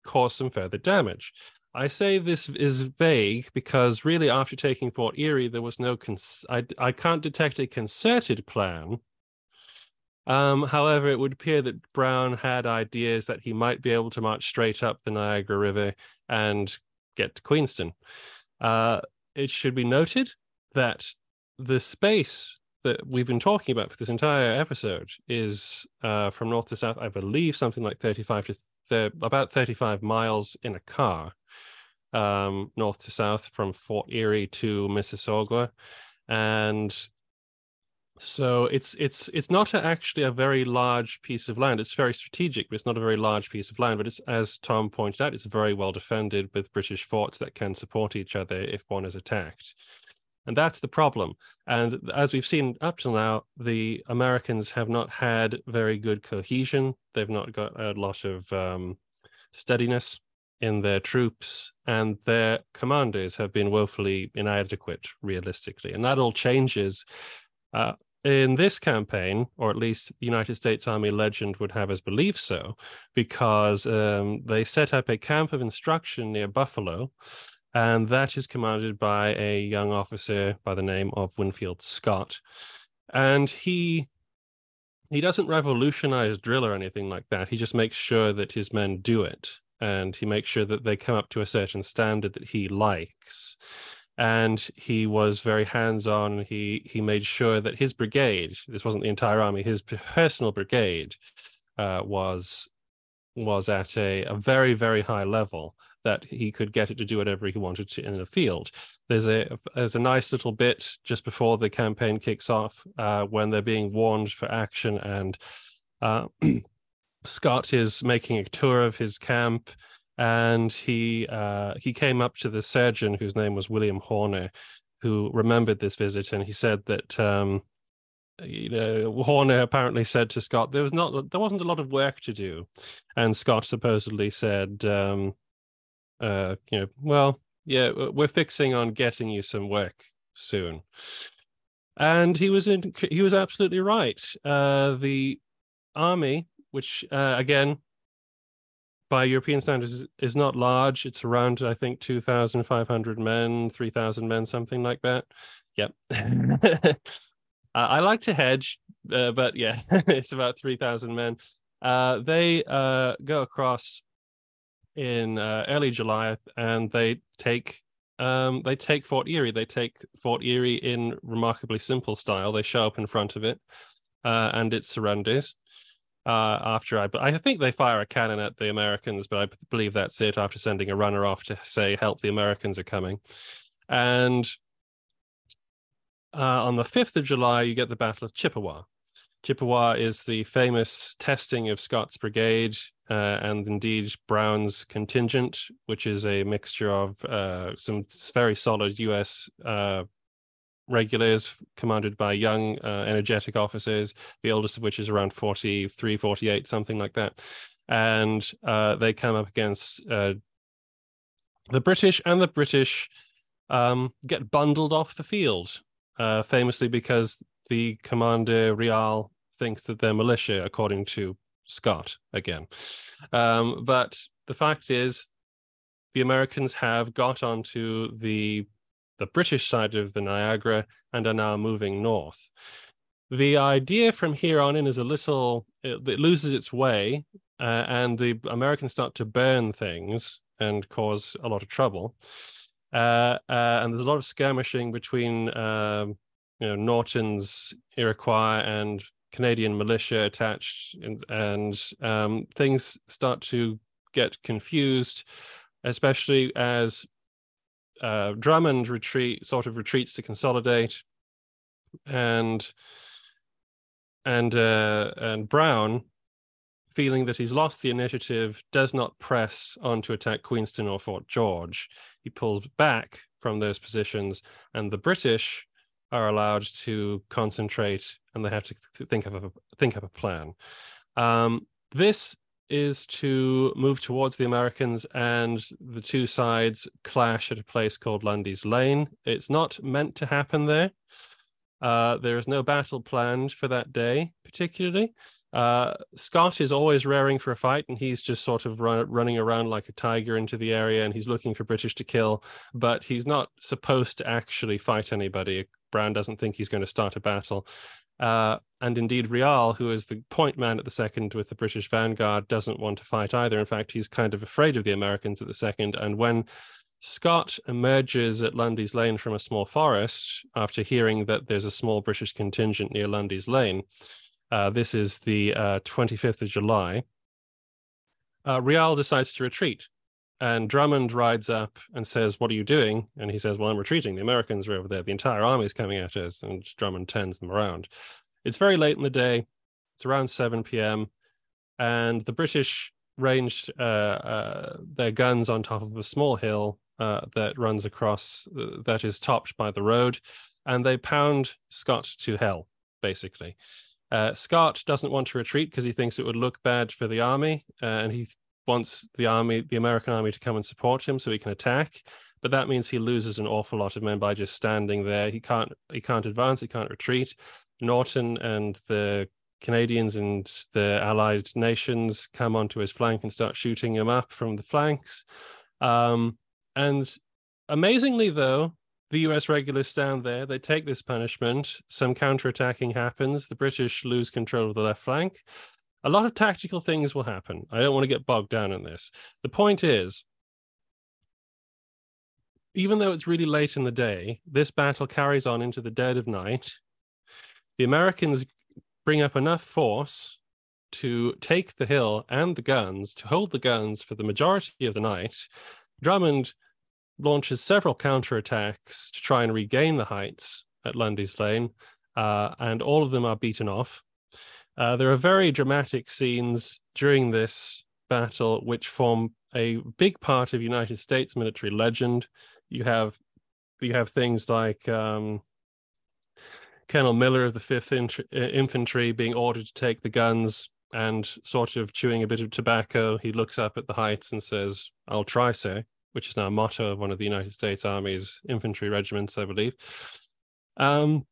cause some further damage. I say this is vague because really, after taking Fort Erie, there was no cons- I I can't detect a concerted plan. Um, however, it would appear that Brown had ideas that he might be able to march straight up the Niagara River and get to Queenston. Uh, it should be noted that the space that we've been talking about for this entire episode is uh, from north to south, I believe, something like 35 to th- about 35 miles in a car, um, north to south from Fort Erie to Mississauga, and so it's it's it's not actually a very large piece of land. It's very strategic, but it's not a very large piece of land. But it's as Tom pointed out, it's very well defended with British forts that can support each other if one is attacked. And that's the problem. And as we've seen up till now, the Americans have not had very good cohesion. They've not got a lot of um, steadiness in their troops, and their commanders have been woefully inadequate, realistically. And that all changes. Uh, in this campaign, or at least the United States Army legend would have us believe so, because um, they set up a camp of instruction near Buffalo and that is commanded by a young officer by the name of Winfield Scott. And he he doesn't revolutionize drill or anything like that. He just makes sure that his men do it, and he makes sure that they come up to a certain standard that he likes. And he was very hands-on. He he made sure that his brigade, this wasn't the entire army, his personal brigade, uh, was was at a, a very very high level that he could get it to do whatever he wanted to in the field. There's a there's a nice little bit just before the campaign kicks off uh, when they're being warned for action, and uh, <clears throat> Scott is making a tour of his camp, and he uh, he came up to the surgeon whose name was William Horner, who remembered this visit, and he said that. Um, you know, Horner apparently said to Scott, "There was not, there wasn't a lot of work to do," and Scott supposedly said, um, uh, you know, well, yeah, we're fixing on getting you some work soon. And he was in, he was absolutely right. Uh, the army, which uh, again, by European standards, is, not large. It's around, I think, two thousand five hundred men, three thousand men, something like that. Yep. <laughs> I like to hedge, uh, but yeah, <laughs> it's about three thousand men. Uh, they uh, go across in uh, early July, and they take um, they take Fort Erie. They take Fort Erie in remarkably simple style. They show up in front of it uh, and its surroundings. Uh, after I, I think they fire a cannon at the Americans, but I believe that's it. After sending a runner off to say, "Help! The Americans are coming," and uh, on the fifth of July, you get the Battle of Chippewa. Chippewa is the famous testing of Scott's brigade uh, and indeed Brown's contingent, which is a mixture of uh, some very solid US uh, regulars commanded by young, uh, energetic officers, the oldest of which is around 43, 48, something like that. And uh, they come up against uh, the British, and the British um, get bundled off the field, famously because the commander Riall thinks that they're militia, according to Scott again. Um, but the fact is, the Americans have got onto the the British side of the Niagara and are now moving north. The idea from here on in is a little, it, it loses its way, uh, and the Americans start to burn things and cause a lot of trouble. Uh, uh, and there's a lot of skirmishing between um, you know, Norton's Iroquois and Canadian militia attached, and, and um, things start to get confused, especially as uh, Drummond retreat sort of retreats to consolidate, and and uh, and Brown, feeling that he's lost the initiative, does not press on to attack Queenston or Fort George. He pulls back from those positions, and the British are allowed to concentrate and they have to think of a think of a plan. Um, this is to move towards the Americans, and the two sides clash at a place called Lundy's Lane. It's not meant to happen there. Uh, there is no battle planned for that day, particularly. Uh, Scott is always raring for a fight, and he's just sort of run, running around like a tiger into the area, and he's looking for British to kill. But he's not supposed to actually fight anybody. Brown doesn't think he's going to start a battle. Uh, and indeed, Riall, who is the point man at the second with the British vanguard, doesn't want to fight either. In fact, he's kind of afraid of the Americans at the second. And when Scott emerges at Lundy's Lane from a small forest after hearing that there's a small British contingent near Lundy's Lane. Uh, this is the uh, 25th of July. Uh, Riall decides to retreat, and Drummond rides up and says, What are you doing? And he says, Well, I'm retreating. The Americans are over there. The entire army is coming at us. And Drummond turns them around. It's very late in the day. It's around 7 p.m. And the British ranged uh, uh, their guns on top of a small hill uh, that runs across, uh, that is topped by the road, and they pound Scott to hell, basically. Uh, Scott doesn't want to retreat because he thinks it would look bad for the army, uh, and he wants the army, the American army, to come and support him so he can attack. But that means he loses an awful lot of men by just standing there. He can't, he can't advance, he can't retreat. Norton and the Canadians and the allied nations come onto his flank and start shooting him up from the flanks. Um, and amazingly, though, the US regulars stand there. They take this punishment. Some counterattacking happens. The British lose control of the left flank. A lot of tactical things will happen. I don't want to get bogged down in this. The point is, even though it's really late in the day, this battle carries on into the dead of night. The Americans bring up enough force to take the hill and the guns, to hold the guns for the majority of the night. Drummond launches several counterattacks to try and regain the heights at Lundy's Lane, uh, and all of them are beaten off. Uh, there are very dramatic scenes during this battle, which form a big part of United States military legend. You have you have things like um, Colonel Miller of the Fifth Infantry being ordered to take the guns and sort of chewing a bit of tobacco. He looks up at the heights and says, "I'll try, sir," which is now a motto of one of the United States Army's infantry regiments, I believe. Um,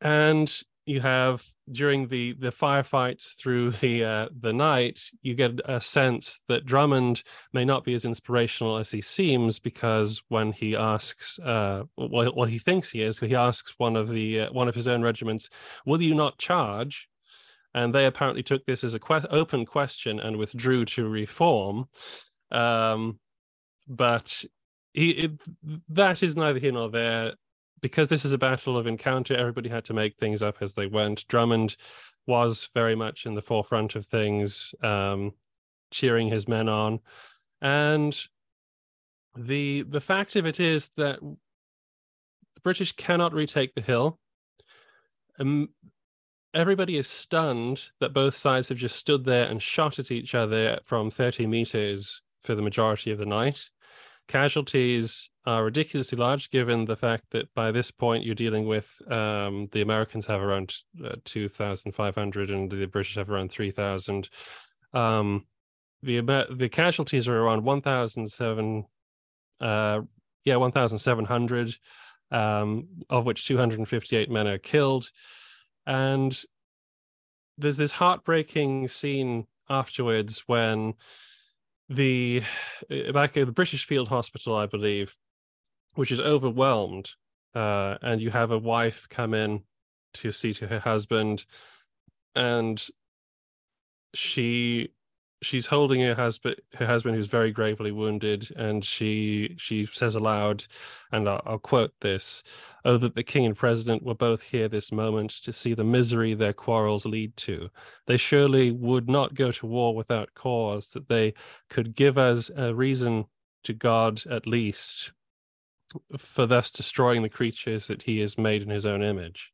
and you have during the the firefights through the uh, the night, you get a sense that Drummond may not be as inspirational as he seems because when he asks, uh, well, well, he thinks he is, he asks one of the uh, one of his own regiments, "Will you not charge?" And they apparently took this as a que- open question and withdrew to reform. Um, but he, it, that is neither here nor there because this is a battle of encounter, everybody had to make things up as they went. Drummond was very much in the forefront of things, um, cheering his men on, and the the fact of it is that the British cannot retake the hill. Um, everybody is stunned that both sides have just stood there and shot at each other from 30 meters for the majority of the night. Casualties are ridiculously large, given the fact that by this point you're dealing with um, the Americans have around uh, 2,500 and the British have around 3,000. Um, the the casualties are around 1,007, uh, yeah, 1,700, um, of which 258 men are killed, and there's this heartbreaking scene afterwards when the <sighs> uh, back at the British Field Hospital, I believe, which is overwhelmed, uh, and you have a wife come in to see to her husband, and she she's holding her husband her husband who's very gravely wounded and she she says aloud and I'll, I'll, quote this oh that the king and president were both here this moment to see the misery their quarrels lead to. They surely would not go to war without cause that they could give us a reason to god at least for thus destroying the creatures that he has made in his own image.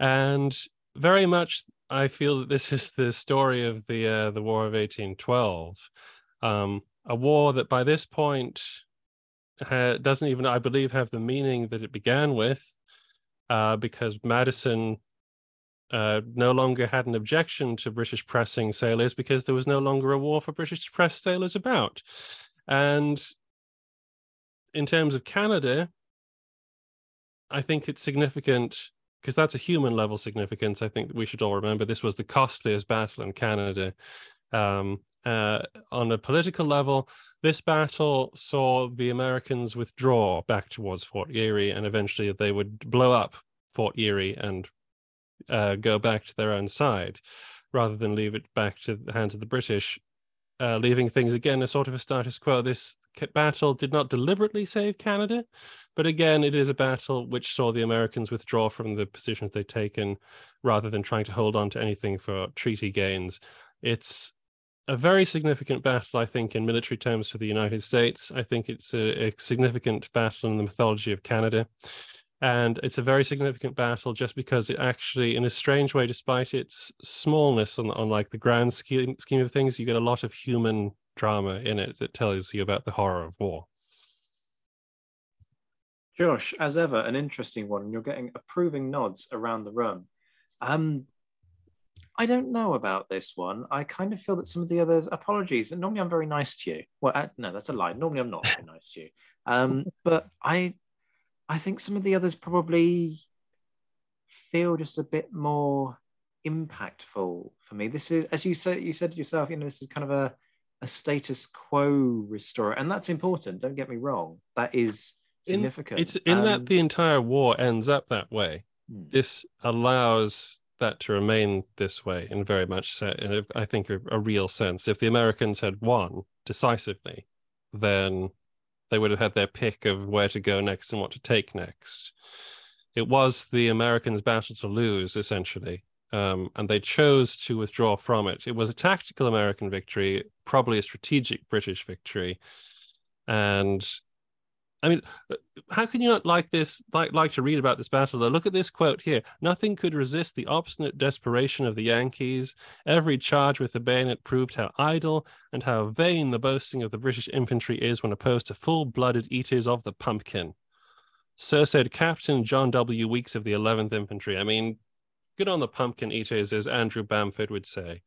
And very much I feel that this is the story of the uh, the War of 1812, um, a war that by this point ha- doesn't even, I believe, have the meaning that it began with, uh, because Madison uh, no longer had an objection to British pressing sailors because there was no longer a war for British to press sailors about, and in terms of Canada, I think it's significant because that's a human level significance. I think we should all remember this was the costliest battle in Canada. Um, uh, on a political level, this battle saw the Americans withdraw back towards Fort Erie, and eventually they would blow up Fort Erie and uh, go back to their own side, rather than leave it back to the hands of the British. Uh, leaving things again a sort of a status quo. This battle did not deliberately save Canada, but again, it is a battle which saw the Americans withdraw from the positions they'd taken rather than trying to hold on to anything for treaty gains. It's a very significant battle, I think, in military terms for the United States. I think it's a, a significant battle in the mythology of Canada. And it's a very significant battle just because it actually, in a strange way, despite its smallness on, on like the grand scheme, scheme of things, you get a lot of human drama in it that tells you about the horror of war. Josh, as ever, an interesting one. You're getting approving nods around the room. Um, I don't know about this one. I kind of feel that some of the others, apologies, and normally I'm very nice to you. Well, uh, no, that's a lie. Normally I'm not very nice to you. Um, but I I think some of the others probably feel just a bit more impactful for me. This is, as you said, you said yourself, you know, this is kind of a, a status quo restorer, and that's important. Don't get me wrong. That is significant. In, it's in um, that the entire war ends up that way. Hmm. This allows that to remain this way in very much so, in I think a, a real sense. If the Americans had won decisively, then they would have had their pick of where to go next and what to take next. It was the Americans' battle to lose, essentially, um, and they chose to withdraw from it. It was a tactical American victory, probably a strategic British victory, and I mean, uh, how can you not like this, like like to read about this battle? Though, look at this quote here: "Nothing could resist the obstinate desperation of the Yankees. Every charge with the bayonet proved how idle and how vain the boasting of the British infantry is when opposed to full-blooded eaters of the pumpkin." So said Captain John W. Weeks of the 11th Infantry. I mean, good on the pumpkin eaters, as Andrew Bamford would say.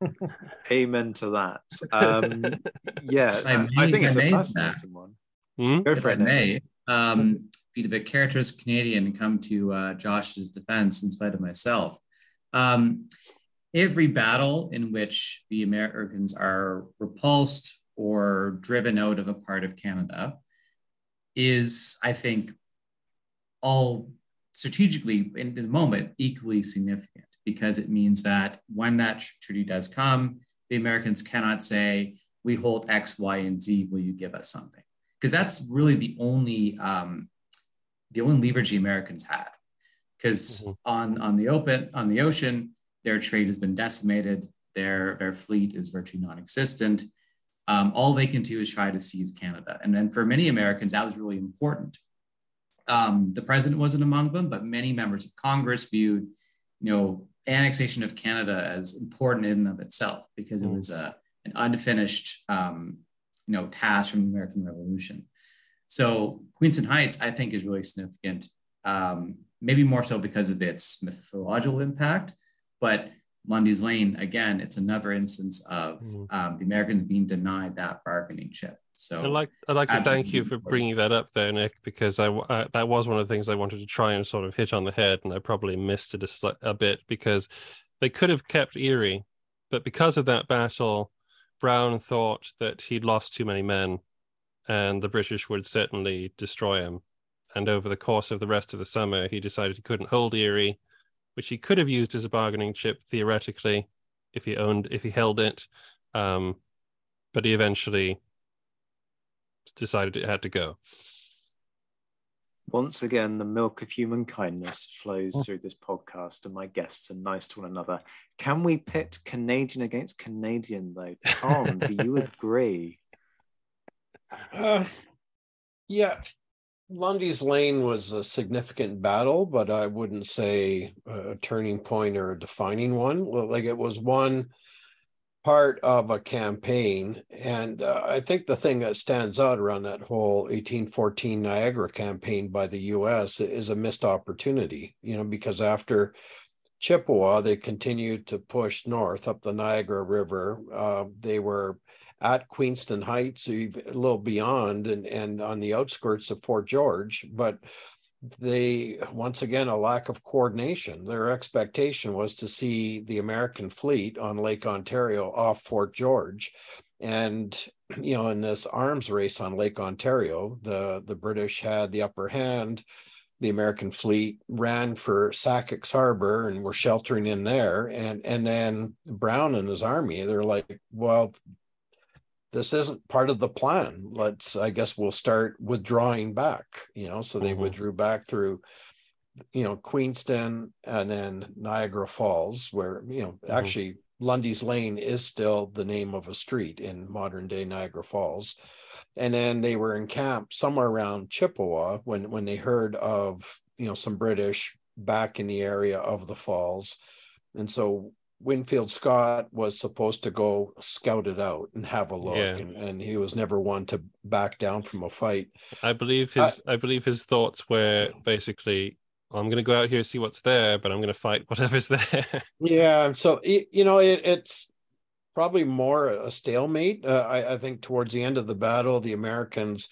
<laughs> Amen to that. Um, <laughs> yeah, I, I think it's a fascinating one. Mm-hmm. Go for it. May. Um, be the characteristic Canadian come to uh, Josh's defense in spite of myself. Um, every battle in which the Americans are repulsed or driven out of a part of Canada is, I think, all strategically in the moment equally significant because it means that when that treaty does come, the Americans cannot say, we hold X, Y, and Z, will you give us something? Because that's really the only um, the only leverage the Americans had. Because mm-hmm. on on the open on the ocean, their trade has been decimated. Their their fleet is virtually non-existent. Um, all they can do is try to seize Canada, and then for many Americans, that was really important. Um, the president wasn't among them, but many members of Congress viewed, you know, annexation of Canada as important in and of itself because mm-hmm. it was a an unfinished um, you know, task from the American Revolution. So Queenston Heights, I think, is really significant, um, maybe more so because of its mythological impact, but Lundy's Lane, again, it's another instance of mm-hmm. um, the Americans being denied that bargaining chip. So I'd like I'd like to thank you for bringing that up there, Nick, because I, I, that was one of the things I wanted to try and sort of hit on the head, and I probably missed it a, a bit because they could have kept Erie, but because of that battle, Brown thought that he'd lost too many men and the British would certainly destroy him. And over the course of the rest of the summer, he decided he couldn't hold Erie, which he could have used as a bargaining chip theoretically if he owned if he held it. Um, but he eventually decided it had to go. Once again, the milk of human kindness flows oh. through this podcast, and my guests are nice to one another. Can we pit Canadian against Canadian, though? Tom, do you <laughs> agree? Uh, yeah, Lundy's Lane was a significant battle, but I wouldn't say a turning point or a defining one. Like it was one part of a campaign. And uh, I think the thing that stands out around that whole 1814 Niagara campaign by the US is a missed opportunity, you know, because after Chippewa, they continued to push north up the Niagara River. Uh, they were at Queenston Heights, a little beyond, and, and on the outskirts of Fort George. But they once again a lack of coordination. Their expectation was to see the american fleet on lake ontario off fort george. And you know in this arms race on lake ontario the the british had the upper hand. The american fleet ran for Sackett's Harbor and were sheltering in there. And and then brown and his army they're like well this isn't part of the plan. Let's, I guess, we'll start withdrawing back. You know, so they mm-hmm. withdrew back through, you know, Queenston and then Niagara Falls, where you know mm-hmm. actually Lundy's Lane is still the name of a street in modern day Niagara Falls. And then they were in camp somewhere around Chippewa when when they heard of you know some British back in the area of the falls. And so Winfield Scott was supposed to go scout it out and have a look, yeah. and, and, he was never one to back down from a fight. I believe his I, I believe his thoughts were basically, I'm going to go out here see what's there, but I'm going to fight whatever's <laughs> there. yeah, so you know it, it's probably more a stalemate. Uh, I, I think towards the end of the battle, the Americans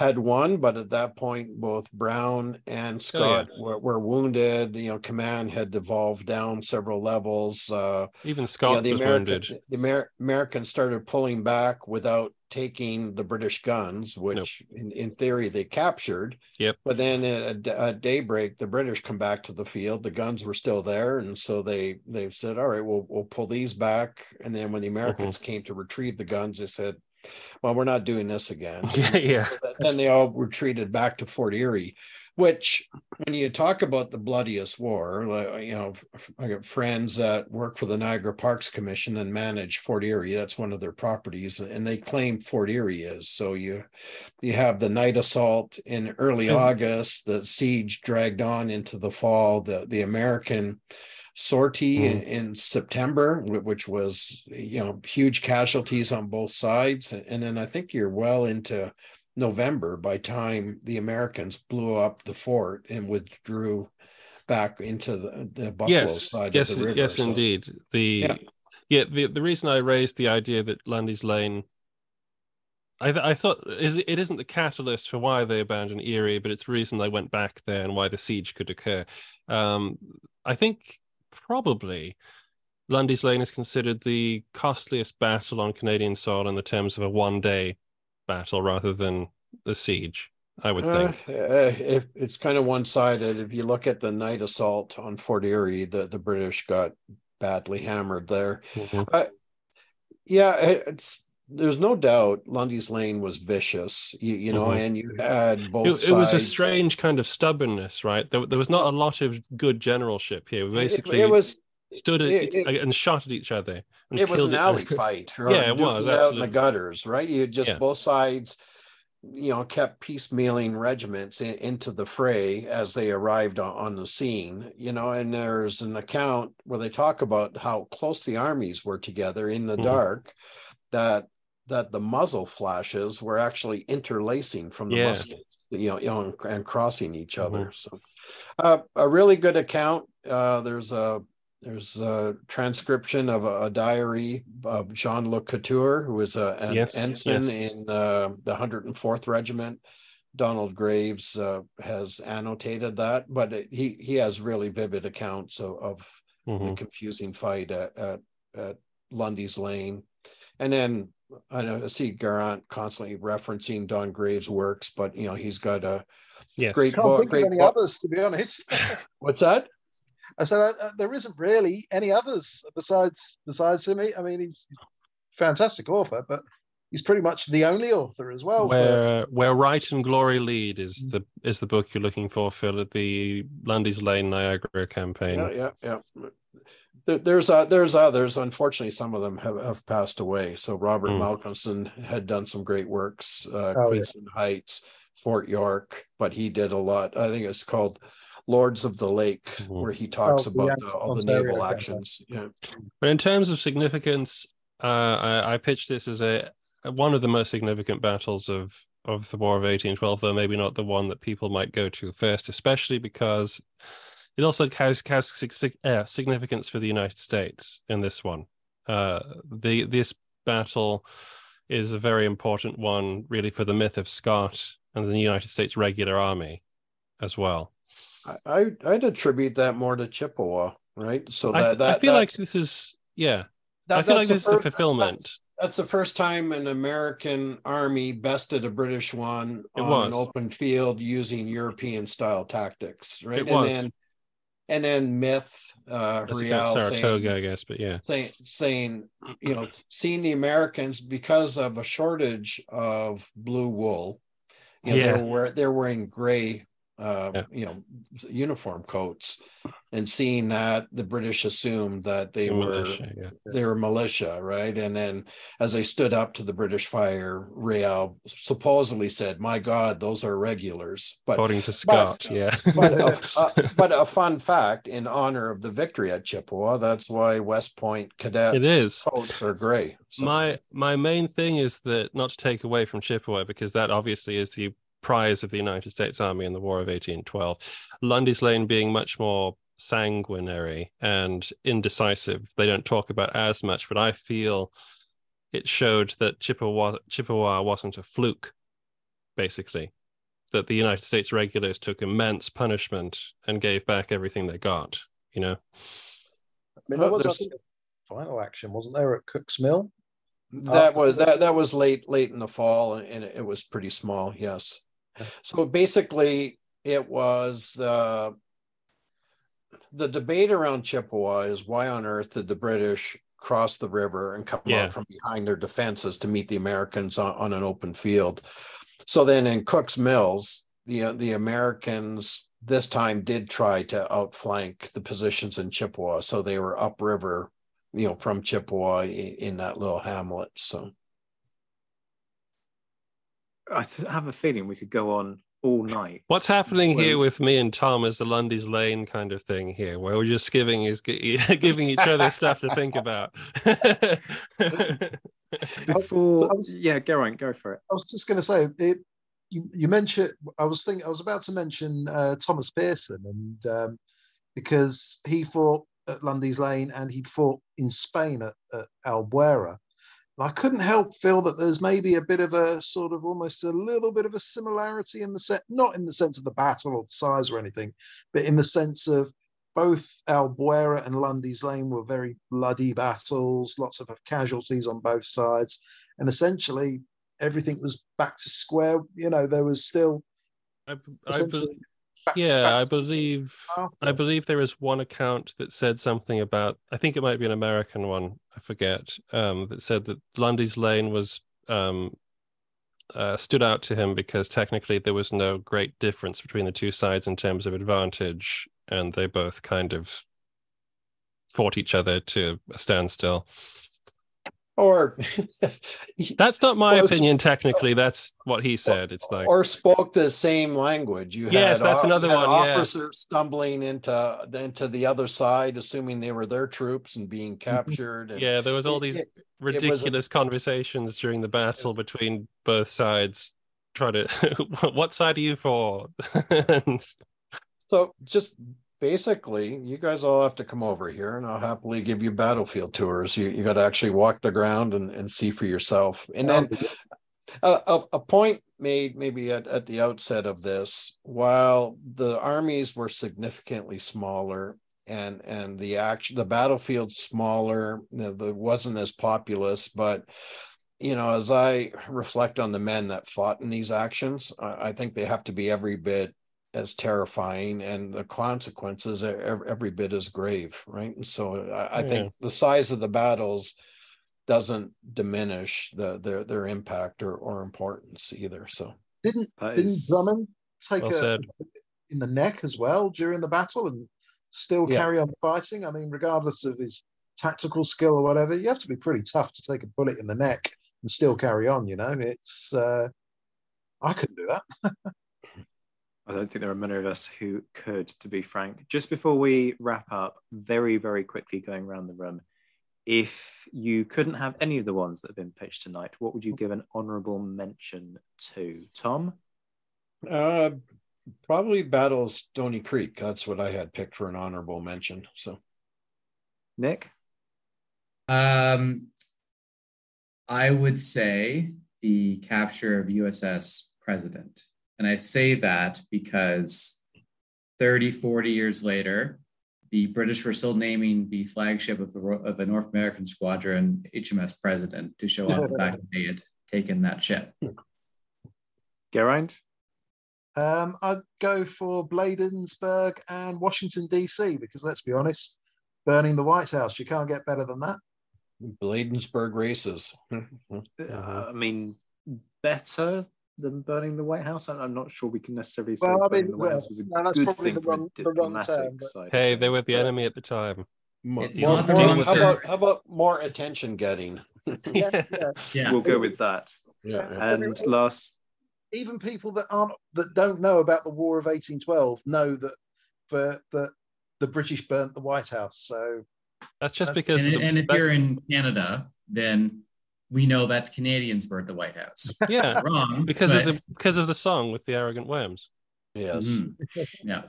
had won, but at that point, both Brown and Scott oh, yeah. were, were, wounded. You know, command had devolved down several levels. Uh, Even Scott you know, the was American, wounded. The Amer- Americans started pulling back without taking the British guns, which nope. in, in theory they captured. Yep. But then at, at, daybreak, the British come back to the field. The guns were still there, and so they they said, "All right, we'll we'll pull these back." And then when the Americans mm-hmm. came to retrieve the guns, they said, well, we're not doing this again. <laughs> yeah. yeah. So then they all retreated back to Fort Erie, which when you talk about the bloodiest war, like, you know, I got friends that work for the Niagara Parks Commission and manage Fort Erie. That's one of their properties, and they claim Fort Erie is. So you you have the night assault in early. August, the siege dragged on into the fall, the the American sortie mm. in, in, September, which was you know huge casualties on both sides, and then I think you're well into November by time the Americans blew up the fort and withdrew back into the, the Buffalo yes, side yes, of the river. Yes, so, indeed. The yeah. yeah, the, the reason I raised the idea that Lundy's Lane I, th- I thought it isn't the catalyst for why they abandoned Erie, but it's the reason they went back there and why the siege could occur. Um, I think probably Lundy's Lane is considered the costliest battle on Canadian soil in the terms of a one day battle rather than the siege. I would think uh, uh it's kind of one sided. If you look at the night assault on Fort Erie, the, the British got badly hammered there. Mm-hmm. Uh, yeah, it's there's no doubt Lundy's Lane was vicious, you, you know, mm-hmm. and you had both. It, it, was a strange kind of stubbornness, right? There, there was not a lot of good generalship here. We basically, it, it was stood it, and shot at each other. it was an alley <laughs> fight. yeah, it was out in the gutters, right? You just yeah. both sides, you know, kept piecemealing regiments in, into the fray as they arrived on, on the scene. You know, and there's an account where they talk about how close the armies were together in the mm-hmm. dark. That that the muzzle flashes were actually interlacing from the yeah. muskets, you know, you know, and crossing each mm-hmm. other. So, uh, a really good account. Uh, there's a there's a transcription of a, a diary of Jean Le Couteur, who was a, an yes, ensign yes. in uh, the 104th Regiment. Donald Graves uh, has annotated that, but he he has really vivid accounts of, of mm-hmm. the confusing fight at, at, at Lundy's Lane, and then I know I see Geraint constantly referencing Don Graves' works, but you know he's got a yes. great Can't book. Think great of any book. others, to be honest. <laughs> What's that? I said uh, uh, there isn't really any others besides besides him. I mean, he's fantastic author, but he's pretty much the only author as well. Where for... where right and glory lead is mm. the is the book you're looking for, Phil, at the Lundy's Lane Niagara campaign. Yeah, yeah, yeah there's uh, there's others. Unfortunately, some of them have, have passed away. So Robert mm. Malcomson had done some great works, uh, oh, Queenston yeah. Heights, Fort York, but he did a lot. I think it's called Lords of the Lake, mm-hmm. where he talks oh, about uh, all the naval actions. Yeah. But in terms of significance, uh, I, I pitched this as a one of the most significant battles of of the War of 1812, though maybe not the one that people might go to first, especially because it also has, has uh, significance for the United States in this one. Uh, the this battle is a very important one, really, for the myth of Scott and the United States regular army as well. I I'd attribute that more to Chippewa, right? So that, I, that I feel like this is yeah. That, I feel like this first, is the fulfillment. That's, that's, the first time an American army bested a British one it on was. an open field using European style tactics, right? It and was. then and then myth uh, Riall Saratoga, saying, I guess, but yeah, saying, saying you know, seeing the Americans because of a shortage of blue wool. You know, yeah. they're, they're wearing gray uh, yeah. you know, uniform coats, and seeing that the British assumed that they the were militia, yeah. they were militia, right? And then as they stood up to the British fire, Riall supposedly said, "My God, those are regulars." But according to Scott, but, yeah. <laughs> but, a, <laughs> but a fun fact in honor of the victory at Chippewa, that's why West Point cadets it is. coats are gray. So. My my main thing is that not to take away from Chippewa because that obviously is the prize of the United States Army in the War of 1812. Lundy's Lane being much more sanguinary and indecisive. They don't talk about as much, but I feel it showed that Chippewa, Chippewa wasn't a fluke, basically. That the United States regulars took immense punishment and gave back everything they got, you know? I mean, there was, I think, final action, wasn't there, at Cook's Mill? That was that that was late late in the fall and it was pretty small yes so basically, it was the the debate around Chippewa is why on earth did the British cross the river and come yeah. out from behind their defenses to meet the Americans on, on an open field? So then in Cook's Mills, the the Americans this time did try to outflank the positions in Chippewa, so they were upriver, you know, from Chippewa in, in that little hamlet. So I have a feeling we could go on all night. What's happening when... here with me and Tom is the Lundy's Lane kind of thing here, where we're just giving is <laughs> giving each other <laughs> stuff to think about. <laughs> Before, was, yeah, go on, go for it. I was just going to say, it, you, you mentioned. I was thinking, I was about to mention uh, Thomas Pearson, and um, because he fought at Lundy's Lane and he fought in Spain at, at Albuera I couldn't help feel that there's maybe a bit of a sort of almost a little bit of a similarity in the set, not in the sense of the battle or the size or anything, but in the sense of both Albuera and Lundy's Lane were very bloody battles, lots of casualties on both sides, and essentially everything was back to square. You know, there was still. I, I, back, yeah, back I <laughs> believe I believe there is one account that said something about I think it might be an American one, I forget, um, that said that Lundy's Lane was um, uh, stood out to him because technically there was no great difference between the two sides in terms of advantage, and they both kind of fought each other to a standstill or <laughs> that's not my opinion technically that's what he said it's like or spoke the same language you yes that's another one officers yeah. stumbling into into the other side assuming they were their troops and being mm-hmm. captured and yeah there was all these it, ridiculous a, conversations during the battle between both sides trying to <laughs> what side are you for <laughs> so just basically you guys all have to come over here and i'll happily give you battlefield tours. You, you got to actually walk the ground and, and see for yourself. And then a, a point made maybe at, at the outset of this while the armies were significantly smaller and and the action the battlefield smaller you know, the wasn't as populous but you know as i reflect on the men that fought in these actions I, I think they have to be every bit as terrifying and the consequences are every bit as grave right and so i, I yeah. think the size of the battles doesn't diminish the, their their impact or, or importance either so didn't that didn't drummond take well a said. in the neck as well during the battle and still yeah. carry on fighting i mean regardless of his tactical skill or whatever you have to be pretty tough to take a bullet in the neck and still carry on you know it's uh i couldn't do that <laughs> I don't think there are many of us who could, to be frank. Just before we wrap up, very, very quickly going around the room, if you couldn't have any of the ones that have been pitched tonight, what would you give an honourable mention to? Tom? Uh, probably Battle Stony Creek. That's what I had picked for an honourable mention. So, Nick? Um, I would say the capture of USS President. And I say that because 30, 40 years later, the British were still naming the flagship of the, of the North American squadron HMS President to show off the fact that they had taken that ship. Geraint? Um, I'd go for Bladensburg and Washington, D.C., because let's be honest, burning the White House. You can't get better than that. Bladensburg races. <laughs> uh, I mean, better than burning the White House. I'm not sure we can necessarily say well, I mean, the White House was a no, good thing the wrong, the wrong term, Hey, they were the enemy at the time. It's more, not the wrong how, about, how about more attention getting? <laughs> yeah, yeah. yeah, we'll go with that. Yeah, and last, even people that aren't that don't know about the War of 1812 know that for that the British burnt the White House. So that's just because. And, the, and if that, you're in Canada, then we know that's Canadians burnt the White House. <laughs> Yeah, wrong because but... of the because of the song with the arrogant worms. Yes. Mm-hmm. <laughs> Yeah.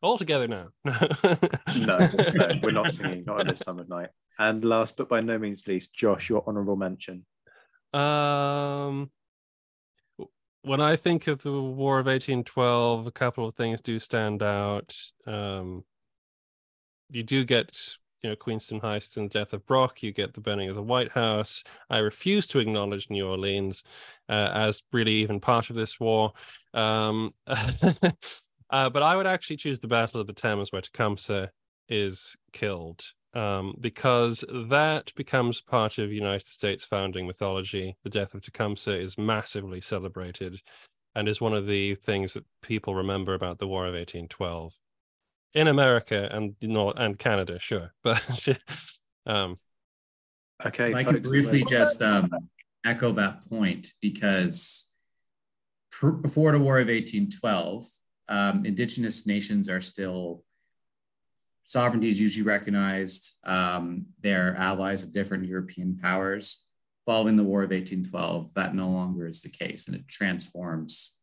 All together now. <laughs> no, no, we're not singing, not at this time of night. And last but by no means least, Josh, your honourable mention. Um, when I think of the War of 1812, a couple of things do stand out. Um, you do get you know Queenston Heights and the death of Brock. You get the burning of the White House. I refuse to acknowledge New Orleans uh, as really even part of this war. Um, <laughs> uh, but I would actually choose the Battle of the Thames, where Tecumseh is killed, um, because that becomes part of United States founding mythology. The death of Tecumseh is massively celebrated, and is one of the things that people remember about the War of 1812 in America and you know and Canada, sure, <laughs> but um, okay. I can briefly just um, echo that point because pr- before the War of 1812, um, Indigenous nations are still sovereignty is usually recognized. Um, they're allies of different European powers. Following the War of 1812, that no longer is the case, and it transforms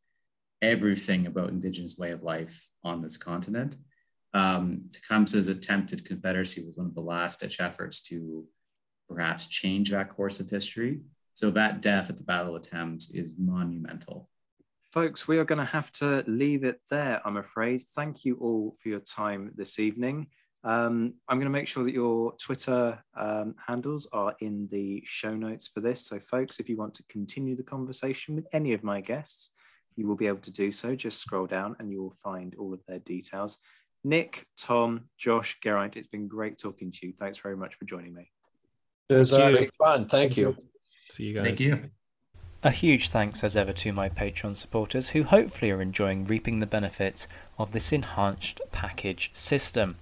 everything about Indigenous way of life on this continent um, Tecumseh's attempted confederacy was one of the last ditch efforts to perhaps change that course of history. So that death at the Battle of Thames is monumental. Folks, we are going to have to leave it there, I'm afraid. Thank you all for your time this evening. Um, I'm going to make sure that your Twitter um, handles are in the show notes for this. So, folks, if you want to continue the conversation with any of my guests, you will be able to do so. Just scroll down and you will find all of their details. Nick, Tom, Josh, Geraint, it's been great talking to you. Thanks very much for joining me. It was uh, fun. Thank you. See you guys. Thank you. A huge thanks as ever to my Patreon supporters who hopefully are enjoying reaping the benefits of this enhanced package system.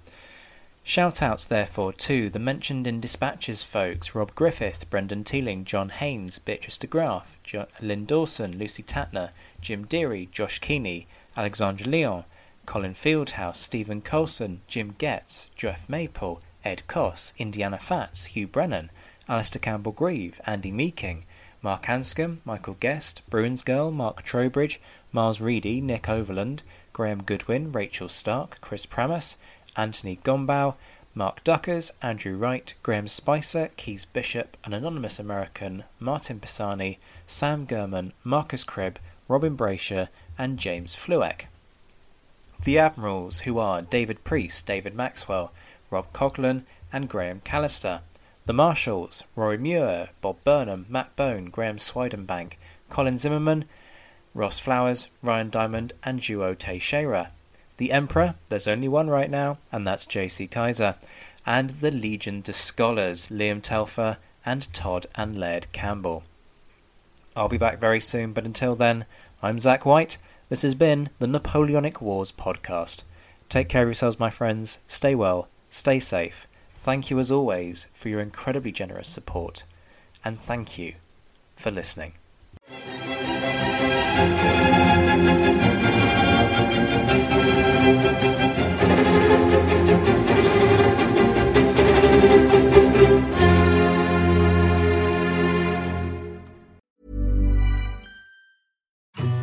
Shout outs, therefore to the mentioned in dispatches folks Rob Griffith, Brendan Teeling, John Haynes, Beatrice DeGraff, jo- Lynn Dawson, Lucy Tatner, Jim Deary, Josh Keeney, Alexandra Leon, Colin Fieldhouse, Stephen Colson, Jim Getz, Jeff Maple, Ed Koss, Indiana Fats, Hugh Brennan, Alistair Campbell Grieve, Andy Meeking, Mark Anscombe, Michael Guest, Bruins Girl, Mark Trowbridge, Miles Reedy, Nick Overland, Graham Goodwin, Rachel Stark, Chris Pramas, Anthony Gombow, Mark Duckers, Andrew Wright, Graham Spicer, Keys Bishop, an anonymous American, Martin Pisani, Sam Gurman, Marcus Cribb, Robin Brasher, and James Flueck. The Admirals, who are David Priest, David Maxwell, Rob Coughlin, and Graham Callister. The Marshals, Rory Muir, Bob Burnham, Matt Bone, Graham Swidenbank, Colin Zimmerman, Ross Flowers, Ryan Diamond, and Duo Teixeira. The Emperor, there's only one right now, and that's JC Kaiser. And the Legion de Scholars, Liam Telfer and Todd and Laird Campbell. I'll be back very soon, but until then, I'm Zach White this has been the Napoleonic Wars podcast. Take care of yourselves, my friends. Stay well, stay safe. Thank you, as always, for your incredibly generous support. And thank you for listening.